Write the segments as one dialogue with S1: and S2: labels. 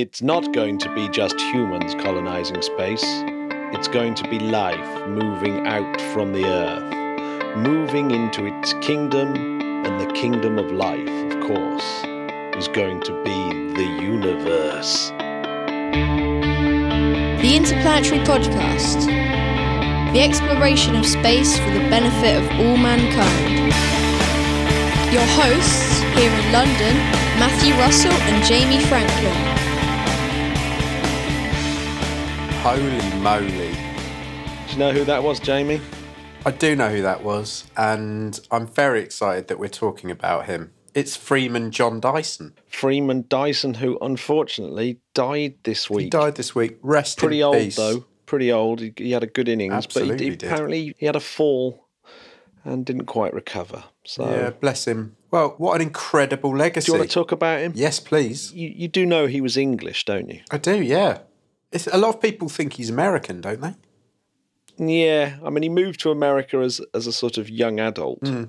S1: It's not going to be just humans colonizing space. It's going to be life moving out from the Earth, moving into its kingdom, and the kingdom of life, of course, is going to be the universe.
S2: The Interplanetary Podcast. The exploration of space for the benefit of all mankind. Your hosts here in London, Matthew Russell and Jamie Franklin.
S3: Holy moly.
S1: Do you know who that was, Jamie?
S3: I do know who that was, and I'm very excited that we're talking about him. It's Freeman John Dyson.
S1: Freeman Dyson, who unfortunately died this week.
S3: He died this week. Rest
S1: Pretty
S3: in
S1: old,
S3: peace.
S1: though. Pretty old. He, he had a good innings, but he, he- apparently he had a fall and didn't quite recover. So,
S3: Yeah, bless him. Well, what an incredible legacy.
S1: do you want to talk about him?
S3: Yes, please.
S1: You, you do know he was English, don't you?
S3: I do, yeah. It's, a lot of people think he's American, don't they?
S1: Yeah, I mean, he moved to America as as a sort of young adult.
S3: Hmm.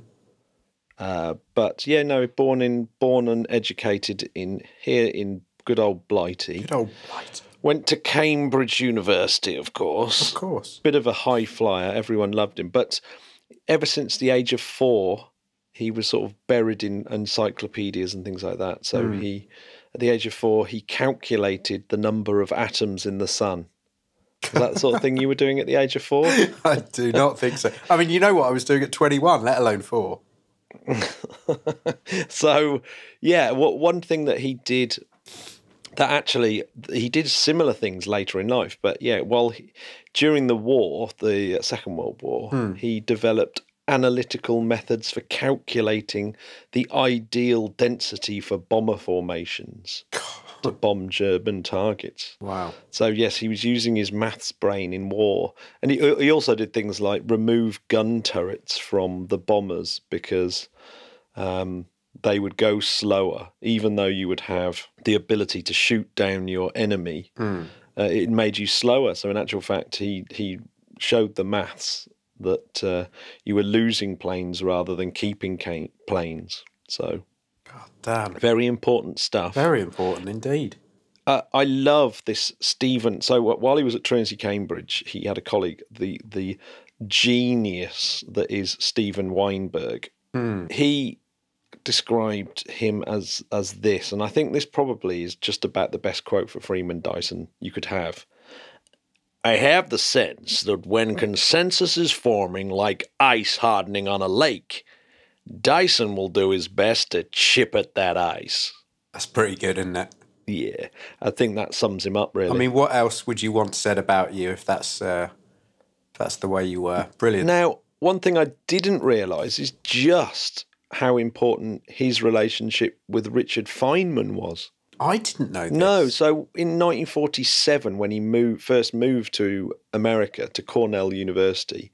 S1: Uh, but yeah, no, born in born and educated in here in good old Blighty.
S3: Good old Blighty.
S1: Went to Cambridge University, of course.
S3: Of course.
S1: Bit of a high flyer. Everyone loved him, but ever since the age of four, he was sort of buried in encyclopedias and things like that. So
S3: Hmm.
S1: he, at the age of four, he calculated the number of atoms in the sun. Is that the sort of thing you were doing at the age of four?
S3: I do not think so. I mean, you know what I was doing at 21, let alone four.
S1: so yeah what one thing that he did that actually he did similar things later in life but yeah while he, during the war the second world war hmm. he developed analytical methods for calculating the ideal density for bomber formations to bomb german targets
S3: Wow.
S1: so yes, he was using his maths brain in war, and he he also did things like remove gun turrets from the bombers because um, they would go slower, even though you would have the ability to shoot down your enemy. Uh, it made you slower. So in actual fact, he he showed the maths that uh, you were losing planes rather than keeping ca- planes. So God
S3: Damn.
S1: very important stuff.
S3: Very important indeed.
S1: Uh, I love this Stephen. So wh- while he was at Trinity Cambridge, he had a colleague, the the genius that is Steven Weinberg. He described him as as this, and I think this probably is just about the best quote for Freeman Dyson you could have. I have the sense that when consensus is forming like ice hardening on a lake, Dyson will do his best to chip at that ice.
S3: That's pretty good, isn't it?
S1: Yeah, I think that sums him up really.
S3: I mean, what else would you want said about you if that's uh, if that's the way you were? Brilliant.
S1: now, one thing I didn't realise is just how important his relationship with Richard Feynman was.
S3: I didn't know this.
S1: No, so in 1947, when he moved first moved to America to Cornell University,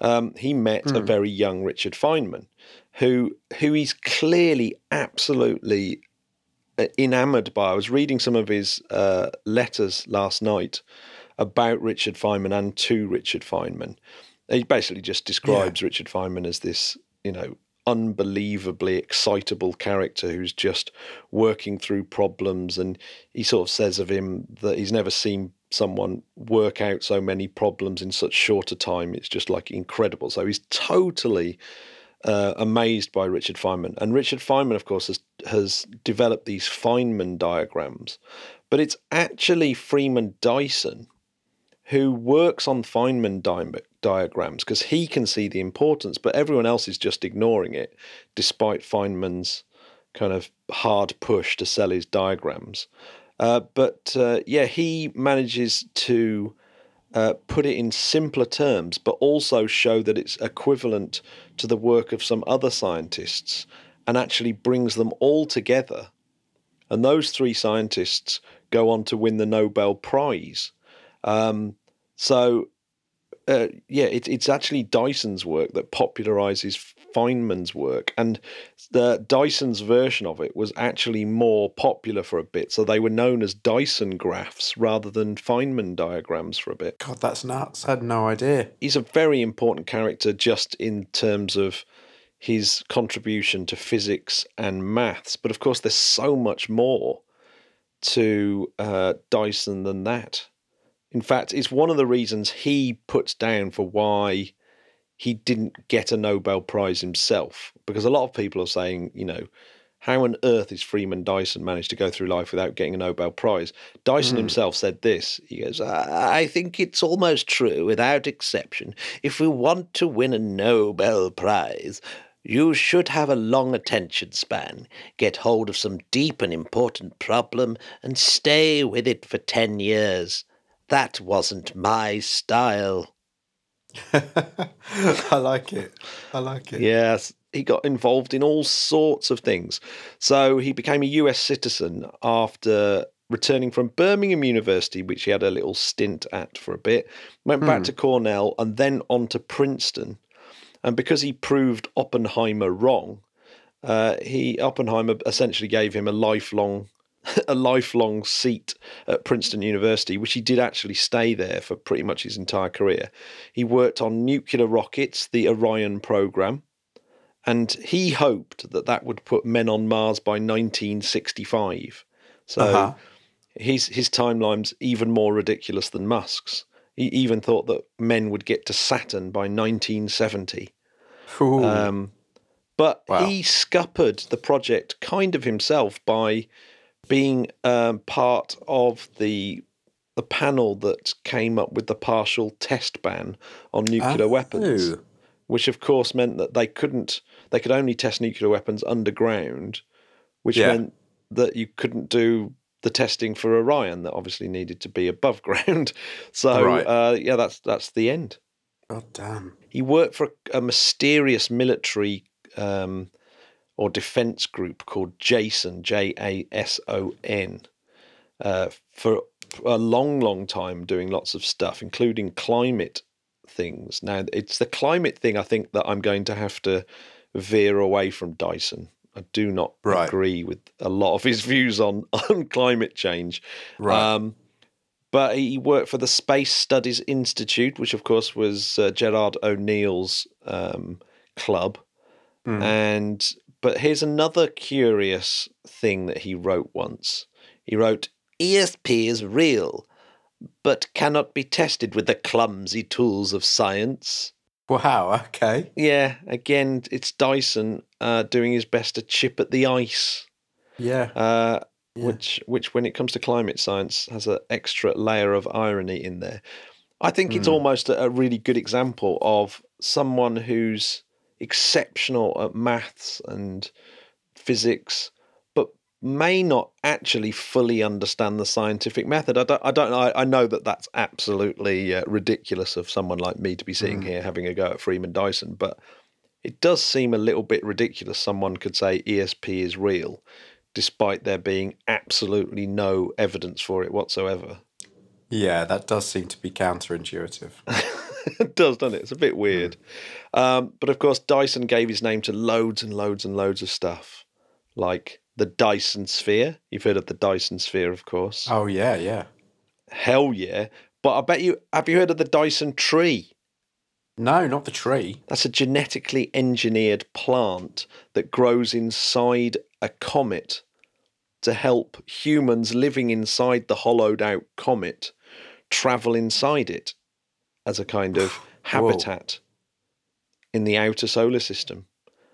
S1: um, he met a very young Richard Feynman, who who he's clearly absolutely uh, enamored by. I was reading some of his uh, letters last night about Richard Feynman and to Richard Feynman. He basically just describes Richard Feynman as this, you know, unbelievably excitable character who's just working through problems. And he sort of says of him that he's never seen someone work out so many problems in such short a time. It's just like incredible. So he's totally uh, amazed by Richard Feynman. And Richard Feynman, of course, has, has developed these Feynman diagrams. But it's actually Freeman Dyson who works on Feynman di- diagrams because he can see the importance, but everyone else is just ignoring it, despite Feynman's kind of hard push to sell his diagrams. Uh, but uh, yeah, he manages to uh, put it in simpler terms, but also show that it's equivalent to the work of some other scientists and actually brings them all together. And those three scientists go on to win the Nobel Prize. Um, so, uh, yeah, it, it's actually Dyson's work that popularizes Feynman's work, and the Dyson's version of it was actually more popular for a bit. So they were known as Dyson graphs rather than Feynman diagrams for a bit.
S3: God, that's nuts. I had no idea.
S1: He's a very important character just in terms of his contribution to physics and maths, but of course, there's so much more to uh, Dyson than that. In fact, it's one of the reasons he puts down for why he didn't get a Nobel Prize himself. Because a lot of people are saying, you know, how on earth is Freeman Dyson managed to go through life without getting a Nobel Prize? Dyson mm. himself said this. He goes, I think it's almost true, without exception. If we want to win a Nobel Prize, you should have a long attention span, get hold of some deep and important problem, and stay with it for 10 years. That wasn't my style.
S3: I like it. I like it.
S1: Yes he got involved in all sorts of things. So he became a US citizen after returning from Birmingham University, which he had a little stint at for a bit, went back hmm. to Cornell and then on to Princeton. And because he proved Oppenheimer wrong, uh, he Oppenheimer essentially gave him a lifelong a lifelong seat at Princeton University, which he did actually stay there for pretty much his entire career. He worked on nuclear rockets, the Orion program, and he hoped that that would put men on Mars by 1965. So uh-huh. his his timeline's even more ridiculous than Musk's. He even thought that men would get to Saturn by 1970. Um, but wow. he scuppered the project kind of himself by being um, part of the the panel that came up with the partial test ban on nuclear oh. weapons which of course meant that they couldn't they could only test nuclear weapons underground, which yeah. meant that you couldn't do the testing for Orion that obviously needed to be above ground. So right. uh, yeah, that's that's the end.
S3: Oh damn!
S1: He worked for a, a mysterious military um, or defense group called Jason J A S O N uh, for a long, long time, doing lots of stuff, including climate things. Now, it's the climate thing I think that I'm going to have to veer away from Dyson. I do not right. agree with a lot of his views on, on climate change. Right. Um, but he worked for the Space Studies Institute, which of course was uh, Gerard O'Neill's um, club. Mm. And but here's another curious thing that he wrote once. He wrote, "ESP is real but cannot be tested with the clumsy tools of science.
S3: Wow, okay.
S1: Yeah, again, it's Dyson uh, doing his best to chip at the ice.
S3: Yeah.
S1: Uh, yeah. Which, which, when it comes to climate science, has an extra layer of irony in there. I think mm. it's hmm. almost a, a really good example of someone who's exceptional at maths and physics but may not actually fully understand the scientific method. I don't, I don't know. I, I know that that's absolutely uh, ridiculous of someone like me to be sitting mm. here having a go at Freeman Dyson, but it does seem a little bit ridiculous. Someone could say ESP is real, despite there being absolutely no evidence for it whatsoever.
S3: Yeah, that does seem to be counterintuitive.
S1: it does, doesn't it? It's a bit weird. Um, but of course, Dyson gave his name to loads and loads and loads of stuff, like the Dyson Sphere. You've heard of the Dyson Sphere, of course.
S3: Oh yeah, yeah.
S1: Hell yeah! But I bet you have you heard of the Dyson tree?
S3: No, not the tree.
S1: That's a genetically engineered plant that grows inside a comet to help humans living inside the hollowed out comet travel inside it as a kind of habitat in the outer solar system.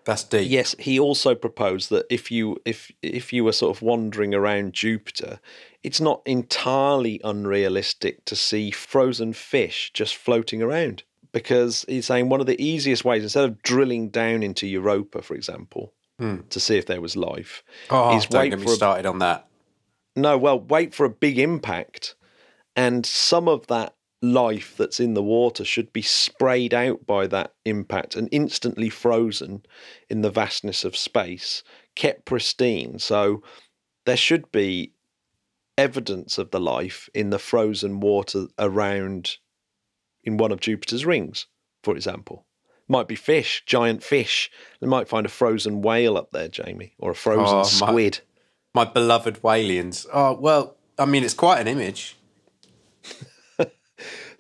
S3: That's deep.
S1: Yes, he also proposed that if you if if you were sort of wandering around Jupiter, it's not entirely unrealistic to see frozen fish just floating around. Because he's saying one of the easiest ways, instead of drilling down into Europa, for example, hmm. to see if there was life,
S3: oh, is don't wait get me for started a, on that.
S1: No, well, wait for a big impact, and some of that life that's in the water should be sprayed out by that impact and instantly frozen in the vastness of space, kept pristine. So there should be evidence of the life in the frozen water around in one of Jupiter's rings, for example. Might be fish, giant fish. They might find a frozen whale up there, Jamie, or a frozen oh, squid.
S3: My, my beloved whalians. Oh well, I mean, it's quite an image.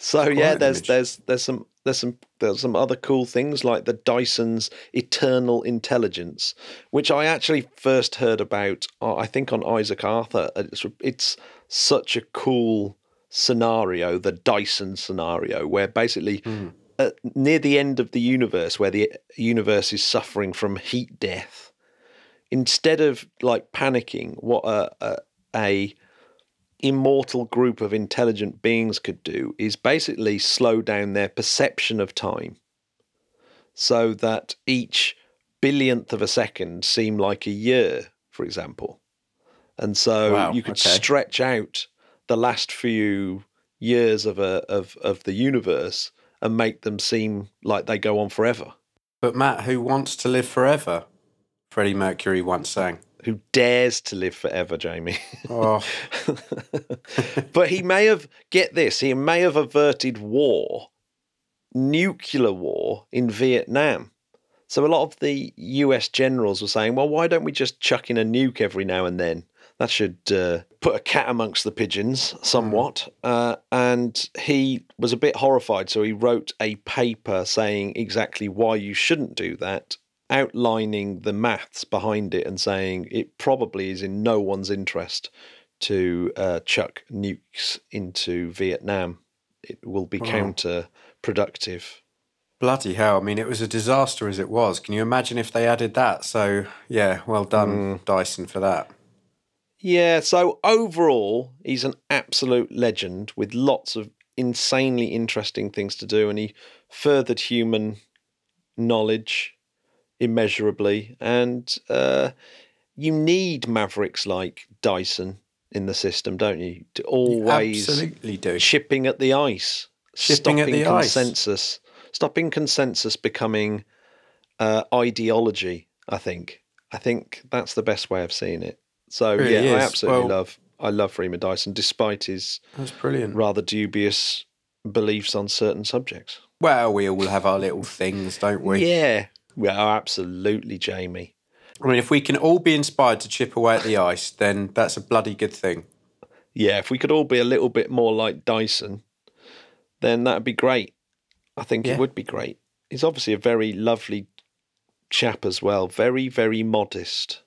S1: So Quite yeah, there's image. there's there's some there's some there's some other cool things like the Dyson's Eternal Intelligence, which I actually first heard about. uh, I think on Isaac Arthur. Uh, it's it's such a cool scenario, the Dyson scenario, where basically hmm. uh, near the end of the universe, where the uh, universe is suffering from heat death, instead of like panicking, what uh, a, a, a immortal group of intelligent beings could do is basically slow down their perception of time so that each billionth of a second seem like a year, for example. And so
S3: Wow,
S1: you could
S3: okay.
S1: stretch out the last few years of a of, of the universe and make them seem like they go on forever.
S3: But Matt, who wants to live forever? Freddie Mercury once sang.
S1: Who dares to live forever, Jamie?
S3: Oh,
S1: but he may have get this he may have averted war nuclear war in vietnam. So a lot of the us generals were saying well why don't we just chuck in a nuke every now and then? That should uh, put a cat amongst the pigeons somewhat. Uh, and he was a bit horrified so he wrote a paper saying exactly why you shouldn't do that outlining the maths behind it and saying it probably is in no one's interest to uh, chuck nukes into Vietnam. It will be counterproductive.
S3: bloody hell. I mean, it was a disaster as it was. Can you imagine if they added that? So, yeah, well done, Dyson, for that.
S1: Yeah, so overall, he's an absolute legend with lots of insanely interesting things to do, and he furthered human knowledge immeasurably. And uh, you need mavericks like Dyson in the system, don't you? To always
S3: Absolutely do.
S1: chipping at the ice,
S3: Chipping at
S1: stopping
S3: the ice.
S1: consensus, stopping consensus becoming uh, ideology. I think. I think that's the best way of seeing it. So
S3: Really
S1: yeah, I absolutely
S3: Well-
S1: love. I love Freeman Dyson, despite his
S3: That's brilliant.
S1: rather dubious beliefs on certain subjects.
S3: Well, we all have our little things, don't we?
S1: Yeah, we are absolutely, Jamie.
S3: I mean, if we can all be inspired to chip away at the ice, then that's a bloody good thing.
S1: Yeah, if we could all be a little bit more like Dyson, then that'd be great. I think
S3: Yeah.
S1: it would be great. He's obviously a very lovely chap as well. Very, very modest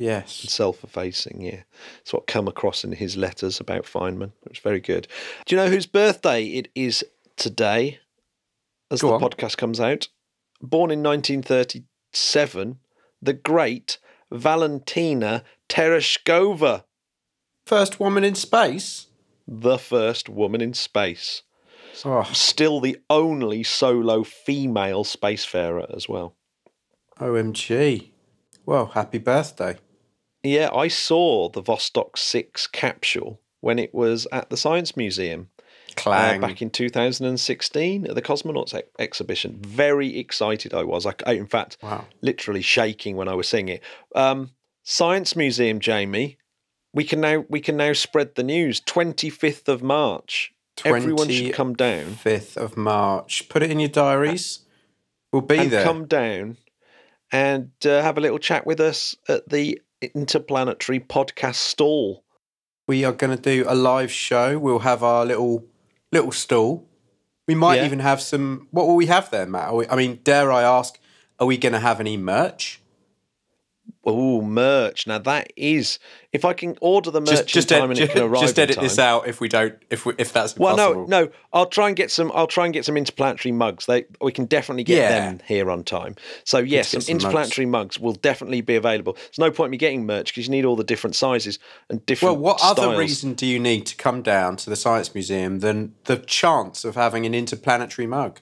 S1: and
S3: Yes.
S1: self-effacing. Yeah, it's what come across in his letters about Feynman. It was very good. Do you know whose birthday it is today? As
S3: Go
S1: the
S3: on.
S1: podcast comes out, born in 1937, the great Valentina Tereshkova,
S3: First woman in space.
S1: the first woman in space.
S3: Oh,
S1: Still the only solo female spacefarer as well.
S3: OMG. Well, happy birthday.
S1: Yeah, I saw the Vostok 6 capsule when it was at the Science Museum uh, back in 2016 at the Cosmonauts ex- exhibition. Very excited I was. I, in fact,
S3: Wow.
S1: literally shaking when I was seeing it. Um, Science Museum, Jamie. We can now we can now spread the news. 25th of March. Everyone should come down
S3: 5th of March. Put it in your diaries. We'll be there.
S1: come down and uh, have a little chat with us at the Interplanetary Podcast stall.
S3: we are going to do a live show. We'll have our little little stall. We might
S1: Yeah.
S3: even have some. What will we have there, Matt? Are we, I mean, dare I ask? Are we going to have any merch?
S1: Oh, merch! Now that is, if I can order the merch
S3: Just, just,
S1: in time
S3: ed-
S1: and it can arrive
S3: just edit
S1: time.
S3: this out if we don't. If we, if that's
S1: Well, no, no. I'll try and get some. I'll try and get some interplanetary mugs. They we can definitely get
S3: Yeah.
S1: them here on time. So yes, some,
S3: some
S1: interplanetary mugs. will definitely be available. There's no point in me getting merch because you need all the different sizes and different.
S3: Well, what other reason do you need to come down to the Science Museum than the chance of having an interplanetary mug?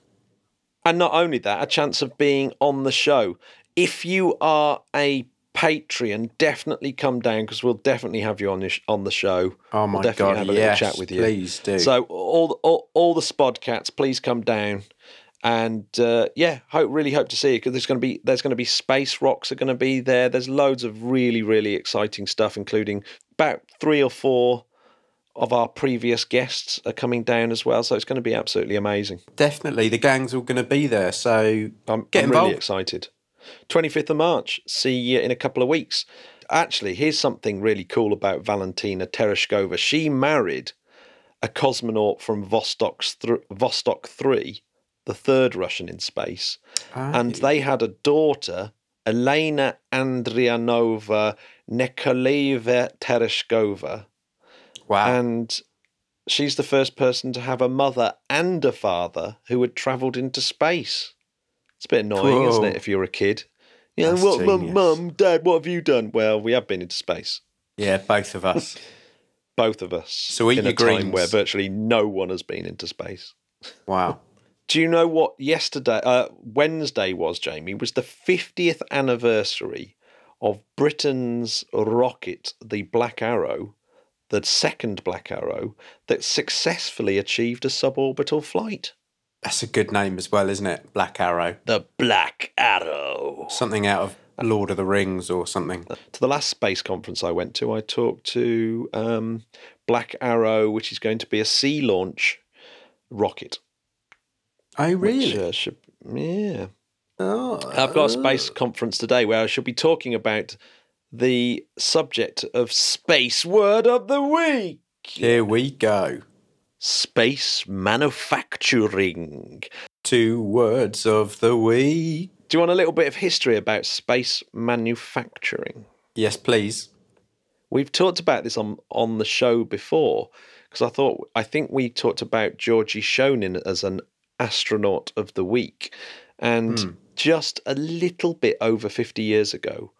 S1: And not only that, a chance of being on the show. If you are a Patreon, definitely come down because we'll definitely have you on the, sh- on the show.
S3: Oh my
S1: we'll definitely
S3: god!
S1: have a
S3: yes,
S1: little chat with you.
S3: please do.
S1: So all, all all the Spodcats, please come down, and uh, yeah, hope really hope to see you because there's going to be there's going to be space rocks are going to be there. There's loads of really really exciting stuff, including about three or four of our previous guests are coming down as well. So it's going to be absolutely amazing.
S3: definitely, the gang's all going to be there. So
S1: I'm,
S3: Get
S1: I'm really excited. 25th of March. See you in a couple of weeks. Actually, here's something really cool about Valentina Tereshkova. She married a cosmonaut from Vostok's th- Vostok 3 the third Russian in space,
S3: Ah,
S1: and they had a daughter, Elena Andrianova Nikolaeva Tereshkova,
S3: wow.
S1: and she's the first person to have a mother and a father who had travelled into space. It's a bit annoying, isn't it, if you're a kid? Yeah,
S3: That's
S1: what, mum,
S3: genius.
S1: mum, dad, what have you done? Well, we have been into space.
S3: yeah, both of us.
S1: Both of us.
S3: So eat
S1: in
S3: your
S1: a time where virtually no one has been into space.
S3: Wow.
S1: Do you know what yesterday, uh, Wednesday was, Jamie? Was the 50th anniversary of Britain's rocket, the Black Arrow, the second Black Arrow, that successfully achieved a suborbital flight.
S3: That's a good name as well, isn't it? Black Arrow.
S1: The Black Arrow.
S3: Something out of Lord of the Rings or something.
S1: To the last space conference I went to, I talked to um, Black Arrow, which is going to be a sea launch rocket.
S3: Oh,
S1: Which, uh, should, yeah.
S3: oh,
S1: I've got a space conference today where I shall be talking about the subject of Space Word of the Week.
S3: Here we go.
S1: Space manufacturing.
S3: Two words of the week.
S1: Do you want a little bit of history about space manufacturing?
S3: Yes, please.
S1: We've talked about this on on the show before because I thought I think we talked about Georgie Shonin as an astronaut of the week, and hmm. just a little bit over fifty years ago,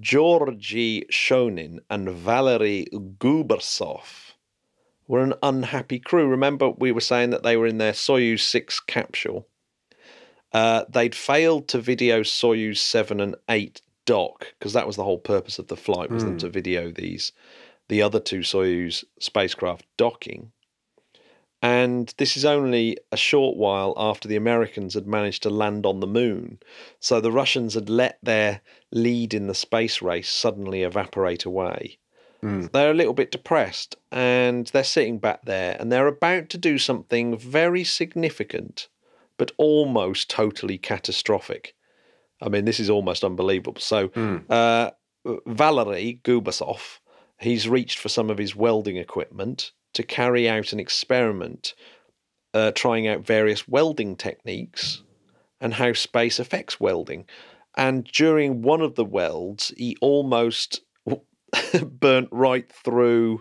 S1: Georgy Shonin and Valery Kubasov were an unhappy crew. Remember, we were saying that they were in their Soyuz 6 capsule. Uh, they'd failed to video Soyuz 7 and 8 dock because that was the whole purpose of the flight was them to video these the other two Soyuz spacecraft docking. And this is only a short while after the Americans had managed to land on the moon. So the Russians had let their lead in the space race suddenly evaporate away. They're a little bit depressed and they're sitting back there and they're about to do something very significant, but almost totally catastrophic. I mean, this is almost unbelievable. So, uh, Valery Kubasov, he's reached for some of his welding equipment to carry out an experiment, uh, trying out various welding techniques and how space affects welding. And during one of the welds, he almost burnt right through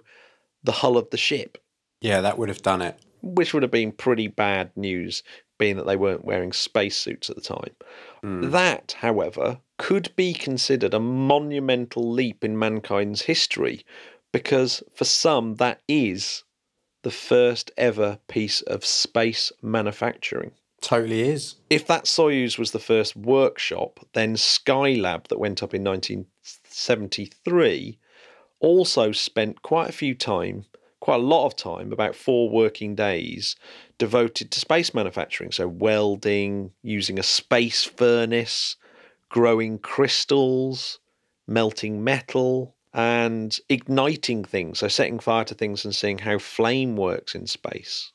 S1: the hull of the ship,
S3: Yeah, that would have done it.
S1: which would have been pretty bad news, being that they weren't wearing spacesuits at the time. Hmm. That, however, could be considered a monumental leap in mankind's history because for some, that is the first ever piece of space manufacturing.
S3: Totally is.
S1: If that Soyuz was the first workshop, then Skylab that went up in 1973 also spent quite a few time, quite a lot of time, about four working days devoted to space manufacturing. So welding, using a space furnace, growing crystals, melting metal, and igniting things. So setting fire to things and seeing how flame works in space.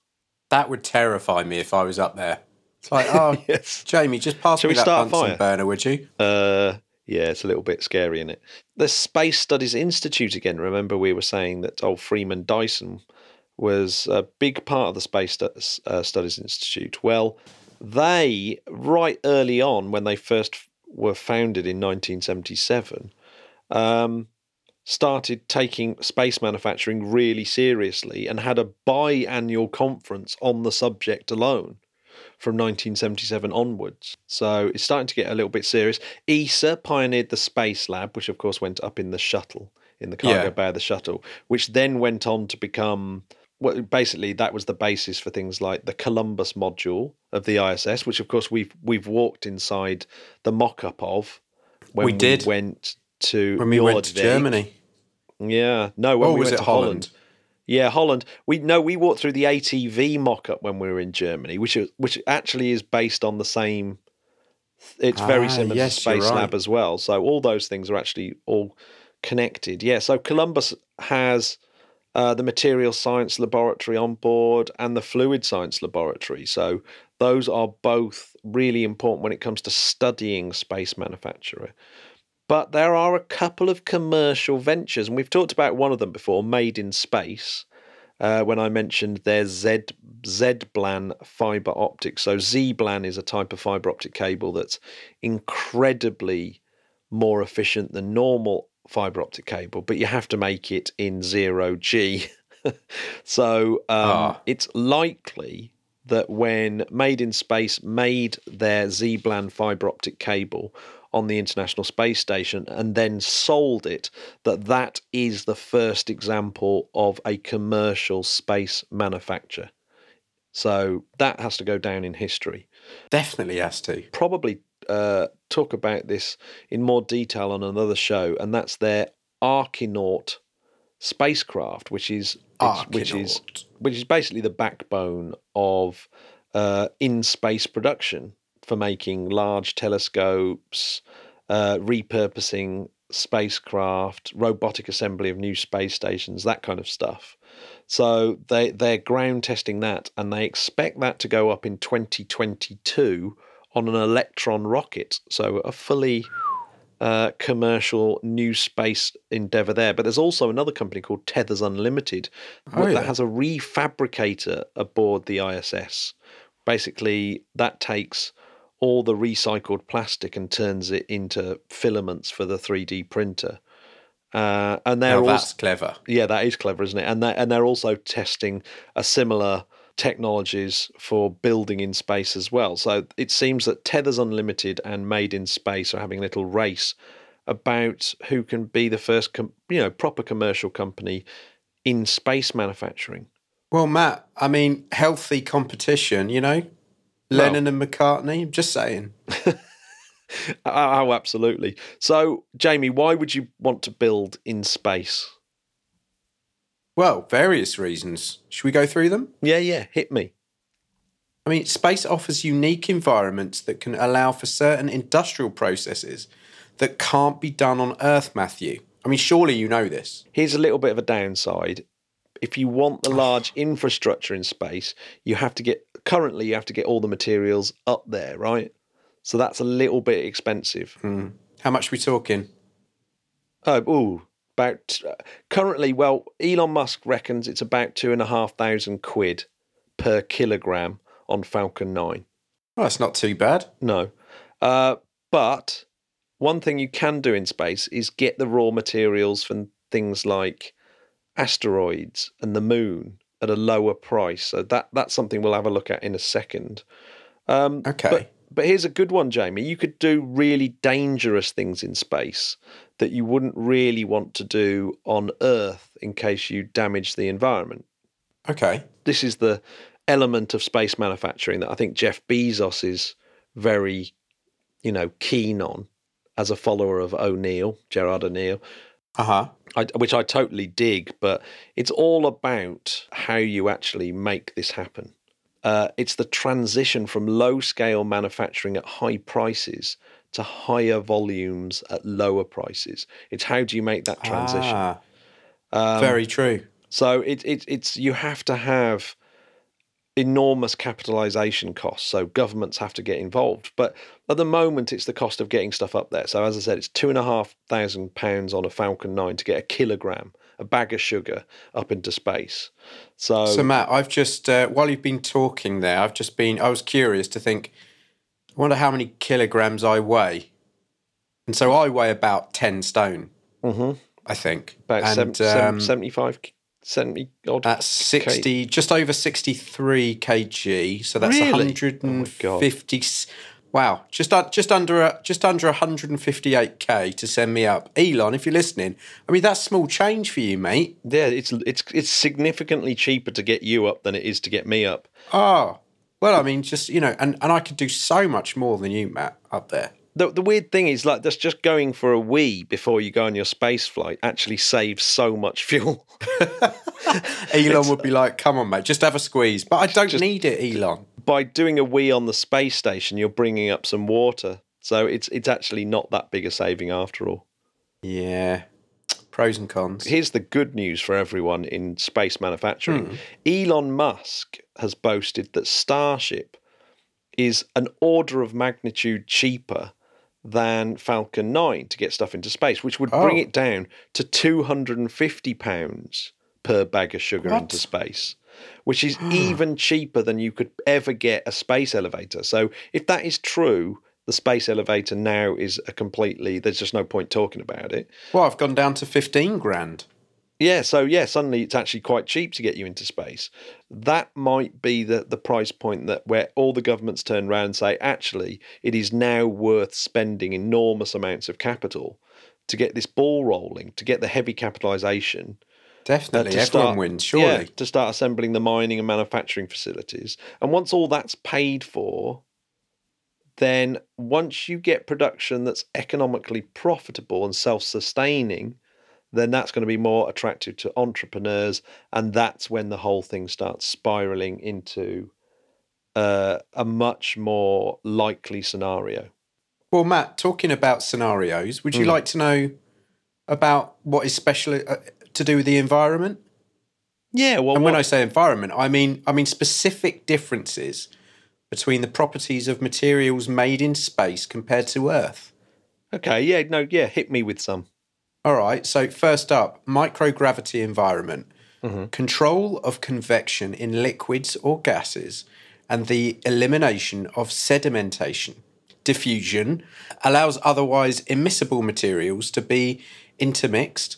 S3: That would terrify me if I was up there. It's like, oh,
S1: Yes.
S3: Jamie, just pass
S1: Shall
S3: me that Bunsen
S1: fire?
S3: burner, would you?
S1: Uh, yeah, it's a little bit scary, is it? The Space Studies Institute again. Remember, we were saying that old Freeman Dyson was a big part of the Space uh, Studies Institute. Well, they right early on, when they first were founded in 1977, um, started taking space manufacturing really seriously and had a biannual conference on the subject alone from 1977 onwards. So it's starting to get a little bit serious. ESA pioneered the Space Lab, which of course went up in the shuttle, in the cargo
S3: Yeah.
S1: bay of the shuttle, which then went on to become. Well, basically, that was the basis for things like the Columbus module of the ISS, which of course we've we've walked inside the mock-up of when
S3: We did.
S1: went to
S3: When we went to Germany.
S1: Yeah, no, when
S3: Oh,
S1: we
S3: was
S1: went
S3: it
S1: to
S3: Holland?
S1: Holland. Yeah, Holland. We no, we walked through the ATV mock-up when we were in Germany, which is, which actually is based on the same. It's very
S3: Ah,
S1: similar
S3: yes,
S1: to Space Lab as well. So all those things are actually all connected. Yeah. So Columbus has uh, the material science laboratory on board and the fluid science laboratory. So those are both really important when it comes to studying space manufacture. But there are a couple of commercial ventures, and we've talked about one of them before, Made in Space. uh, when I mentioned their Z ZBLAN fiber optic. So ZBLAN is a type of fiber optic cable that's incredibly more efficient than normal fiber optic cable, but you have to make it in zero G. so um,
S3: Ah.
S1: it's likely that when Made in Space made their ZBLAN fiber optic cable on the International Space Station and then sold it, that that is the first example of a commercial space manufacture. So that has to go down in history.
S3: Definitely has to.
S1: Probably uh, talk about this in more detail on another show, and that's their Archinaut spacecraft, which is which, which is which is basically the backbone of uh, in space production for making large telescopes, uh, repurposing spacecraft, robotic assembly of new space stations, that kind of stuff. So they they're ground testing that, and they expect that to go up in 2022 on an Electron rocket. So a fully uh, commercial new space endeavor there. But there's also another company called Tethers Unlimited
S3: Oh,
S1: that has a refabricator aboard the ISS. Basically, that takes all the recycled plastic and turns it into filaments for the 3D printer. Uh, and they're
S3: Now
S1: also
S3: that's clever.
S1: yeah, that is clever, isn't it? And they and they're also testing a similar technologies for building in space as well. So it seems that Tethers Unlimited and Made in Space are having a little race about who can be the first, com- you know, proper commercial company in space manufacturing.
S3: Well, Matt, I mean, healthy competition, you know? Lennon and McCartney, I'm just saying.
S1: Oh, oh, absolutely. So, Jamie, why would you want to build in space?
S3: Well, various reasons. Should we go through them?
S1: Yeah, yeah, hit me.
S3: I mean, space offers unique environments that can allow for certain industrial processes that can't be done on Earth, Matthew. I mean, surely you know this.
S1: Here's a little bit of a downside. If you want the large infrastructure in space, you have to get currently you have to get all the materials up there, right? So that's a little bit expensive.
S3: How much are we talking?
S1: Oh, ooh, about currently. Well, Elon Musk reckons it's about two and a half thousand quid per kilogram on Falcon Nine.
S3: Well, that's not too bad.
S1: No, uh, but one thing you can do in space is get the raw materials from things like asteroids and the moon at a lower price. So that that's something we'll have a look at in a second. Um,
S3: Okay.
S1: But, but here's a good one, Jamie. You could do really dangerous things in space that you wouldn't really want to do on Earth in case you damage the environment.
S3: Okay.
S1: This is the element of space manufacturing that I think Jeff Bezos is very, you know, keen on as a follower of O'Neill, Gerard O'Neill.
S3: Uh huh.
S1: Which I totally dig, but it's all about how you actually make this happen. Uh, it's the transition from low scale manufacturing at high prices to higher volumes at lower prices. It's how do you make that transition?
S3: Ah,
S1: Um,
S3: very true.
S1: so it, it, it's you have to have enormous capitalization costs. So governments have to get involved. But at the moment, it's the cost of getting stuff up there. So as I said, it's two and a half thousand pounds on a Falcon 9 to get a kilogram, a bag of sugar up into space. So,
S3: So, Matt, I've just, uh, while you've been talking there, I've just been, I was curious to think, I wonder how many kilograms I weigh. And so I weigh about 10 stone,
S1: Mhm.
S3: I think.
S1: about
S3: and,
S1: seven, seven-
S3: um,
S1: 75, 70 odd.
S3: That's 60, just over 63 kg. So that's
S1: Really?
S3: 150. s- wow, just just under a, just under 158k to send me up. Elon, if you're listening, I mean that's small change for you, mate.
S1: yeah, it's it's it's significantly cheaper to get you up than it is to get me up.
S3: Oh, well, I mean, just you know, and and I could do so much more than you, Matt, up there.
S1: The, the weird thing is, like, that's just going for a wee before you go on your space flight actually saves so much fuel.
S3: Elon would be like, "Come on, mate, just have a squeeze." But I don't need it, Elon.
S1: By doing a wee on the space station, you're bringing up some water, so it's it's actually not that big a saving after all.
S3: Yeah, pros and cons.
S1: Here's the good news for everyone in space manufacturing: hmm. Elon Musk has boasted that Starship is an order of magnitude cheaper than Falcon 9 to get stuff into space, which would bring
S3: Oh.
S1: it down to 250 pounds per bag of sugar
S3: What?
S1: into space, which is even cheaper than you could ever get a space elevator. So if that is true, the space elevator now is a completely. There's just no point talking about it.
S3: Well, I've gone down to 15 grand.
S1: Yeah, so yeah, suddenly it's actually quite cheap to get you into space. That might be the, the price point that where all the governments turn around and say, actually, it is now worth spending enormous amounts of capital to get this ball rolling, to get the heavy capitalization. uh,
S3: Definitely. Everyone
S1: start-
S3: wins, surely.
S1: Yeah, to start assembling the mining and manufacturing facilities. And once all that's paid for, then once you get production that's economically profitable and self sustaining, then that's going to be more attractive to entrepreneurs. And that's when the whole thing starts spiraling into uh, a much more likely scenario.
S3: Well, Matt, talking about scenarios, would you
S1: Hmm.
S3: like to know about what is special uh, to do with the environment?
S1: Yeah, well,
S3: And when
S1: what-
S3: I say environment, I mean I mean specific differences between the properties of materials made in space compared to Earth.
S1: okay, yeah, no, yeah, hit me with some.
S3: All right. So first up, microgravity environment, mm-hmm. control of convection in liquids or gases, and the elimination of sedimentation. Diffusion allows otherwise immiscible materials to be intermixed.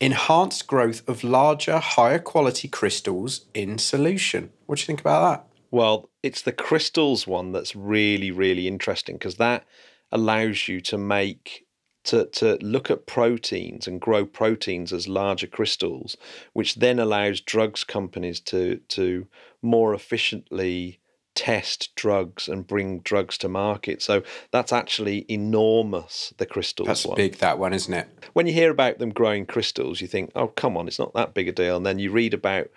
S3: Enhanced growth of larger, higher quality crystals in solution. What do you think about that?
S1: Well, it's the crystals one that's really, really interesting because that allows you to make to to look at proteins and grow proteins as larger crystals, which then allows drugs companies to to more efficiently test drugs and bring drugs to market. So that's actually enormous. The crystals
S3: That's
S1: one
S3: big, that one, isn't it?
S1: when you hear about them growing crystals, you think, oh, come on, it's not that big a deal. And then you read about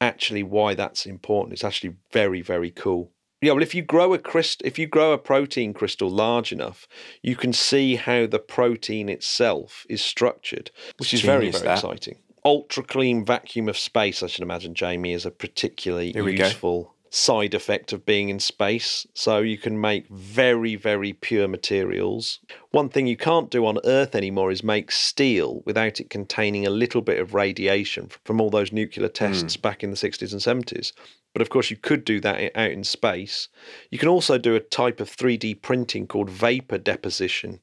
S1: actually why that's important. It's actually very, very cool. Yeah, well, if you grow a crystal, if you grow a protein crystal large enough, you can see how the protein itself is structured, which is very, very
S3: that.
S1: exciting. Ultra clean vacuum of space, I should imagine, Jamie, is a particularly
S3: Here we go.
S1: useful side effect of being in space. So you can make very, very pure materials. One thing you can't do on Earth anymore is make steel without it containing a little bit of radiation from all those nuclear tests back in the 60s and 70s. But of course, you could do that out in space. You can also do a type of 3D printing called vapor deposition,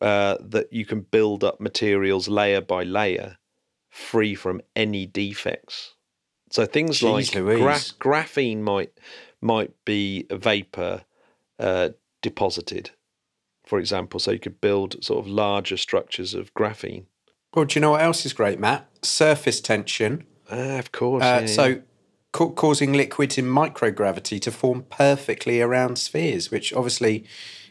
S1: uh, that you can build up materials layer by layer, free from any defects. So things
S3: Jeez
S1: like gra- graphene might might be a vapor uh, deposited, for example. So you could build sort of larger structures of graphene.
S3: Well, do you know what else is great, Matt? Surface tension.
S1: Ah, of course.
S3: Uh,
S1: yeah, yeah.
S3: so, ca- causing liquids in microgravity to form perfectly around spheres, which obviously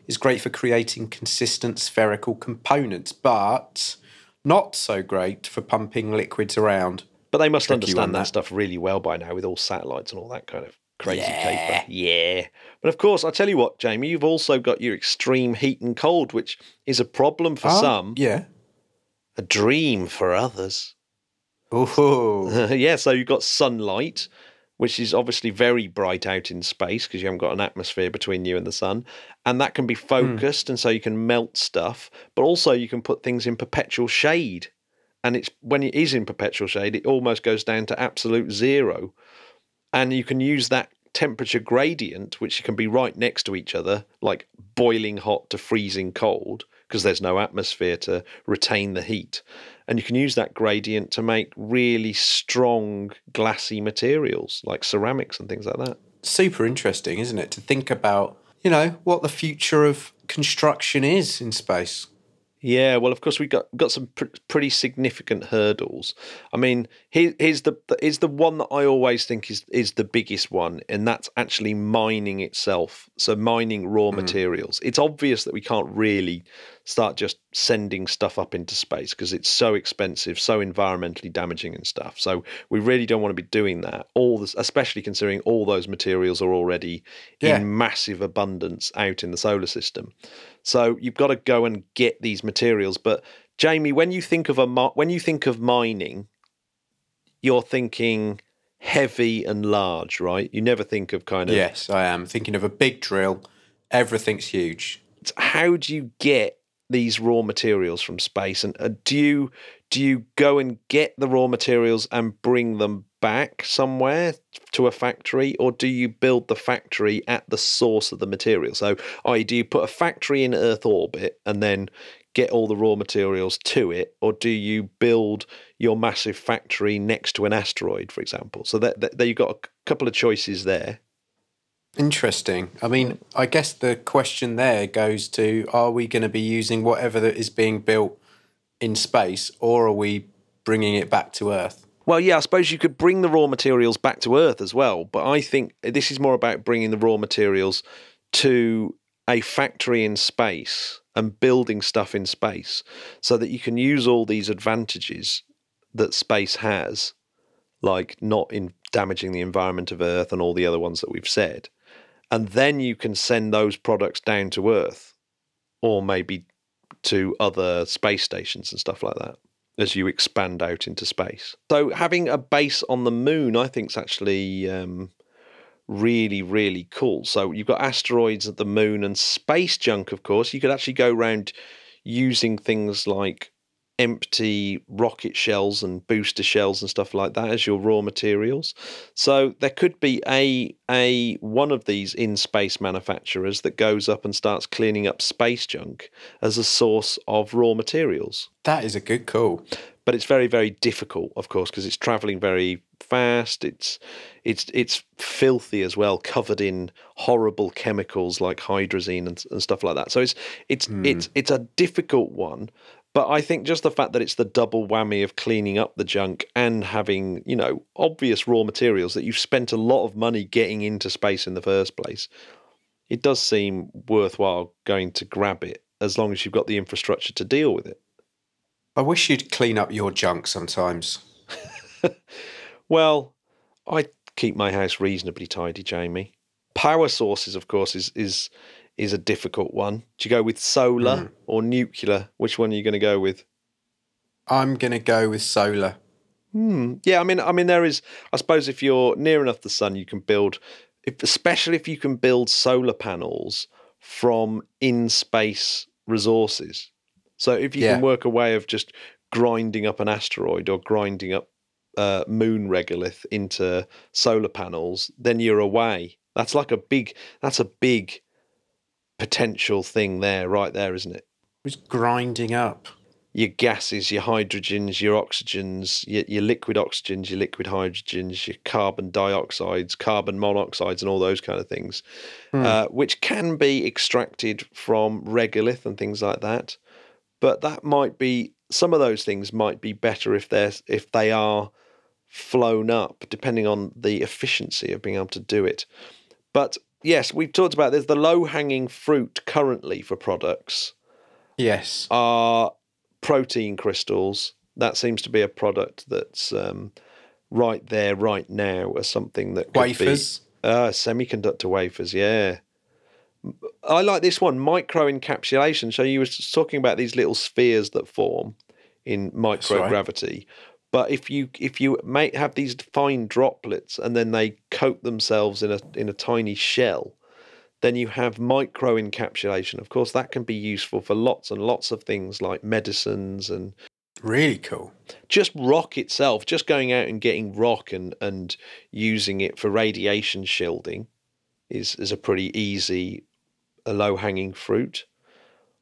S3: is great for creating consistent spherical components, but not so great for pumping liquids around.
S1: But they must understand that,
S3: that.
S1: stuff really well by now with all satellites and all that kind of crazy paper. Yeah. But of course, I tell you what, Jamie, you've also got your extreme heat and cold, which is a problem for
S3: Oh,
S1: some,
S3: Yeah.
S1: a dream for others.
S3: Oh,
S1: yeah, so you've got sunlight, which is obviously very bright out in space because you haven't got an atmosphere between you and the sun. And that can be hmm. focused, and so you can melt stuff, but also you can put things in perpetual shade. And it's when it is in perpetual shade, it almost goes down to absolute zero. And you can use that temperature gradient, which can be right next to each other, like boiling hot to freezing cold, because there's no atmosphere to retain the heat. And you can use that gradient to make really strong glassy materials like ceramics and things like that.
S3: super interesting, isn't it? To think about, you know, what the future of construction is in space.
S1: Yeah, well, of course we got got some pr- pretty significant hurdles. I mean, here, here's the is the one that I always think is is the biggest one, and that's actually mining itself. So mining raw mm. materials. It's obvious that we can't really start just sending stuff up into space because it's so expensive, so environmentally damaging and stuff. So we really don't want to be doing that. All this, especially considering all those materials are already
S3: Yeah.
S1: in massive abundance out in the solar system. So you've got to go and get these materials. But Jamie, when you think of a when you think of mining, you're thinking heavy and large, right? You never think of kind of
S3: Yes, I am thinking of a big drill. Everything's huge.
S1: how do you get these raw materials from space and uh, do you do you go and get the raw materials and bring them back somewhere to a factory, or do you build the factory at the source of the material? So, i do you put a factory in Earth orbit and then get all the raw materials to it, or do you build your massive factory next to an asteroid, for example? So that, that, that you've got a couple of choices there.
S3: Interesting. I mean, I guess the question there goes to: Are we going to be using whatever that is being built in space, or are we bringing it back to Earth?
S1: Well, yeah, I suppose you could bring the raw materials back to Earth as well, but I think this is more about bringing the raw materials to a factory in space and building stuff in space so that you can use all these advantages that space has, like not in damaging the environment of Earth and all the other ones that we've said. And then you can send those products down to Earth or maybe to other space stations and stuff like that as you expand out into space. So having a base on the moon, I think, is actually um, really, really cool. So you've got asteroids at the moon and space junk, of course. You could actually go around using things like empty rocket shells and booster shells and stuff like that as your raw materials. So there could be a a one of these in space manufacturers that goes up and starts cleaning up space junk as a source of raw materials.
S3: That is a good call.
S1: But it's very very difficult, of course, because it's traveling very fast. It's it's it's filthy as well, covered in horrible chemicals like hydrazine and, and stuff like that. So it's it's mm. it's it's a difficult one. But I think just the fact that it's the double whammy of cleaning up the junk and having, you know, obvious raw materials that you've spent a lot of money getting into space in the first place, it does seem worthwhile going to grab it as long as you've got the infrastructure to deal with it.
S3: I wish you'd clean up your junk sometimes.
S1: well, I keep my house reasonably tidy, Jamie. Power sources, of course, is is is a difficult one. Do you go with solar mm. or nuclear? Which one are you going to go with?
S3: I'm going to go with solar.
S1: Hmm. Yeah, I mean, I mean, there is. I suppose if you're near enough the sun, you can build, if, especially if you can build solar panels from in space resources. So if you yeah. can work a way of just grinding up an asteroid or grinding up uh, moon regolith into solar panels, then you're away. That's like a big. That's a big potential thing there, right there, isn't it?
S3: It's grinding up
S1: your gases, your hydrogens, your oxygens, your, your, liquid oxygens, your liquid hydrogens, your carbon dioxides, carbon monoxides, and all those kind of things, hmm. uh, which can be extracted from regolith and things like that. But that might be some of those things might be better if they're if they are flown up, depending on the efficiency of being able to do it. But yes, we've talked about this. the low hanging fruit currently for products.
S3: Yes.
S1: Are protein crystals. That seems to be a product that's um, right there, right now, as something that
S3: wafers.
S1: Be, uh, semiconductor wafers, yeah. I like this one, micro encapsulation. So you were talking about these little spheres that form in microgravity. Right. But if you if you may have these fine droplets and then they coat themselves in a in a tiny shell, then you have micro encapsulation. Of course, that can be useful for lots and lots of things like medicines and
S3: really cool.
S1: Just rock itself, just going out and getting rock and and using it for radiation shielding is is a pretty easy, a low hanging fruit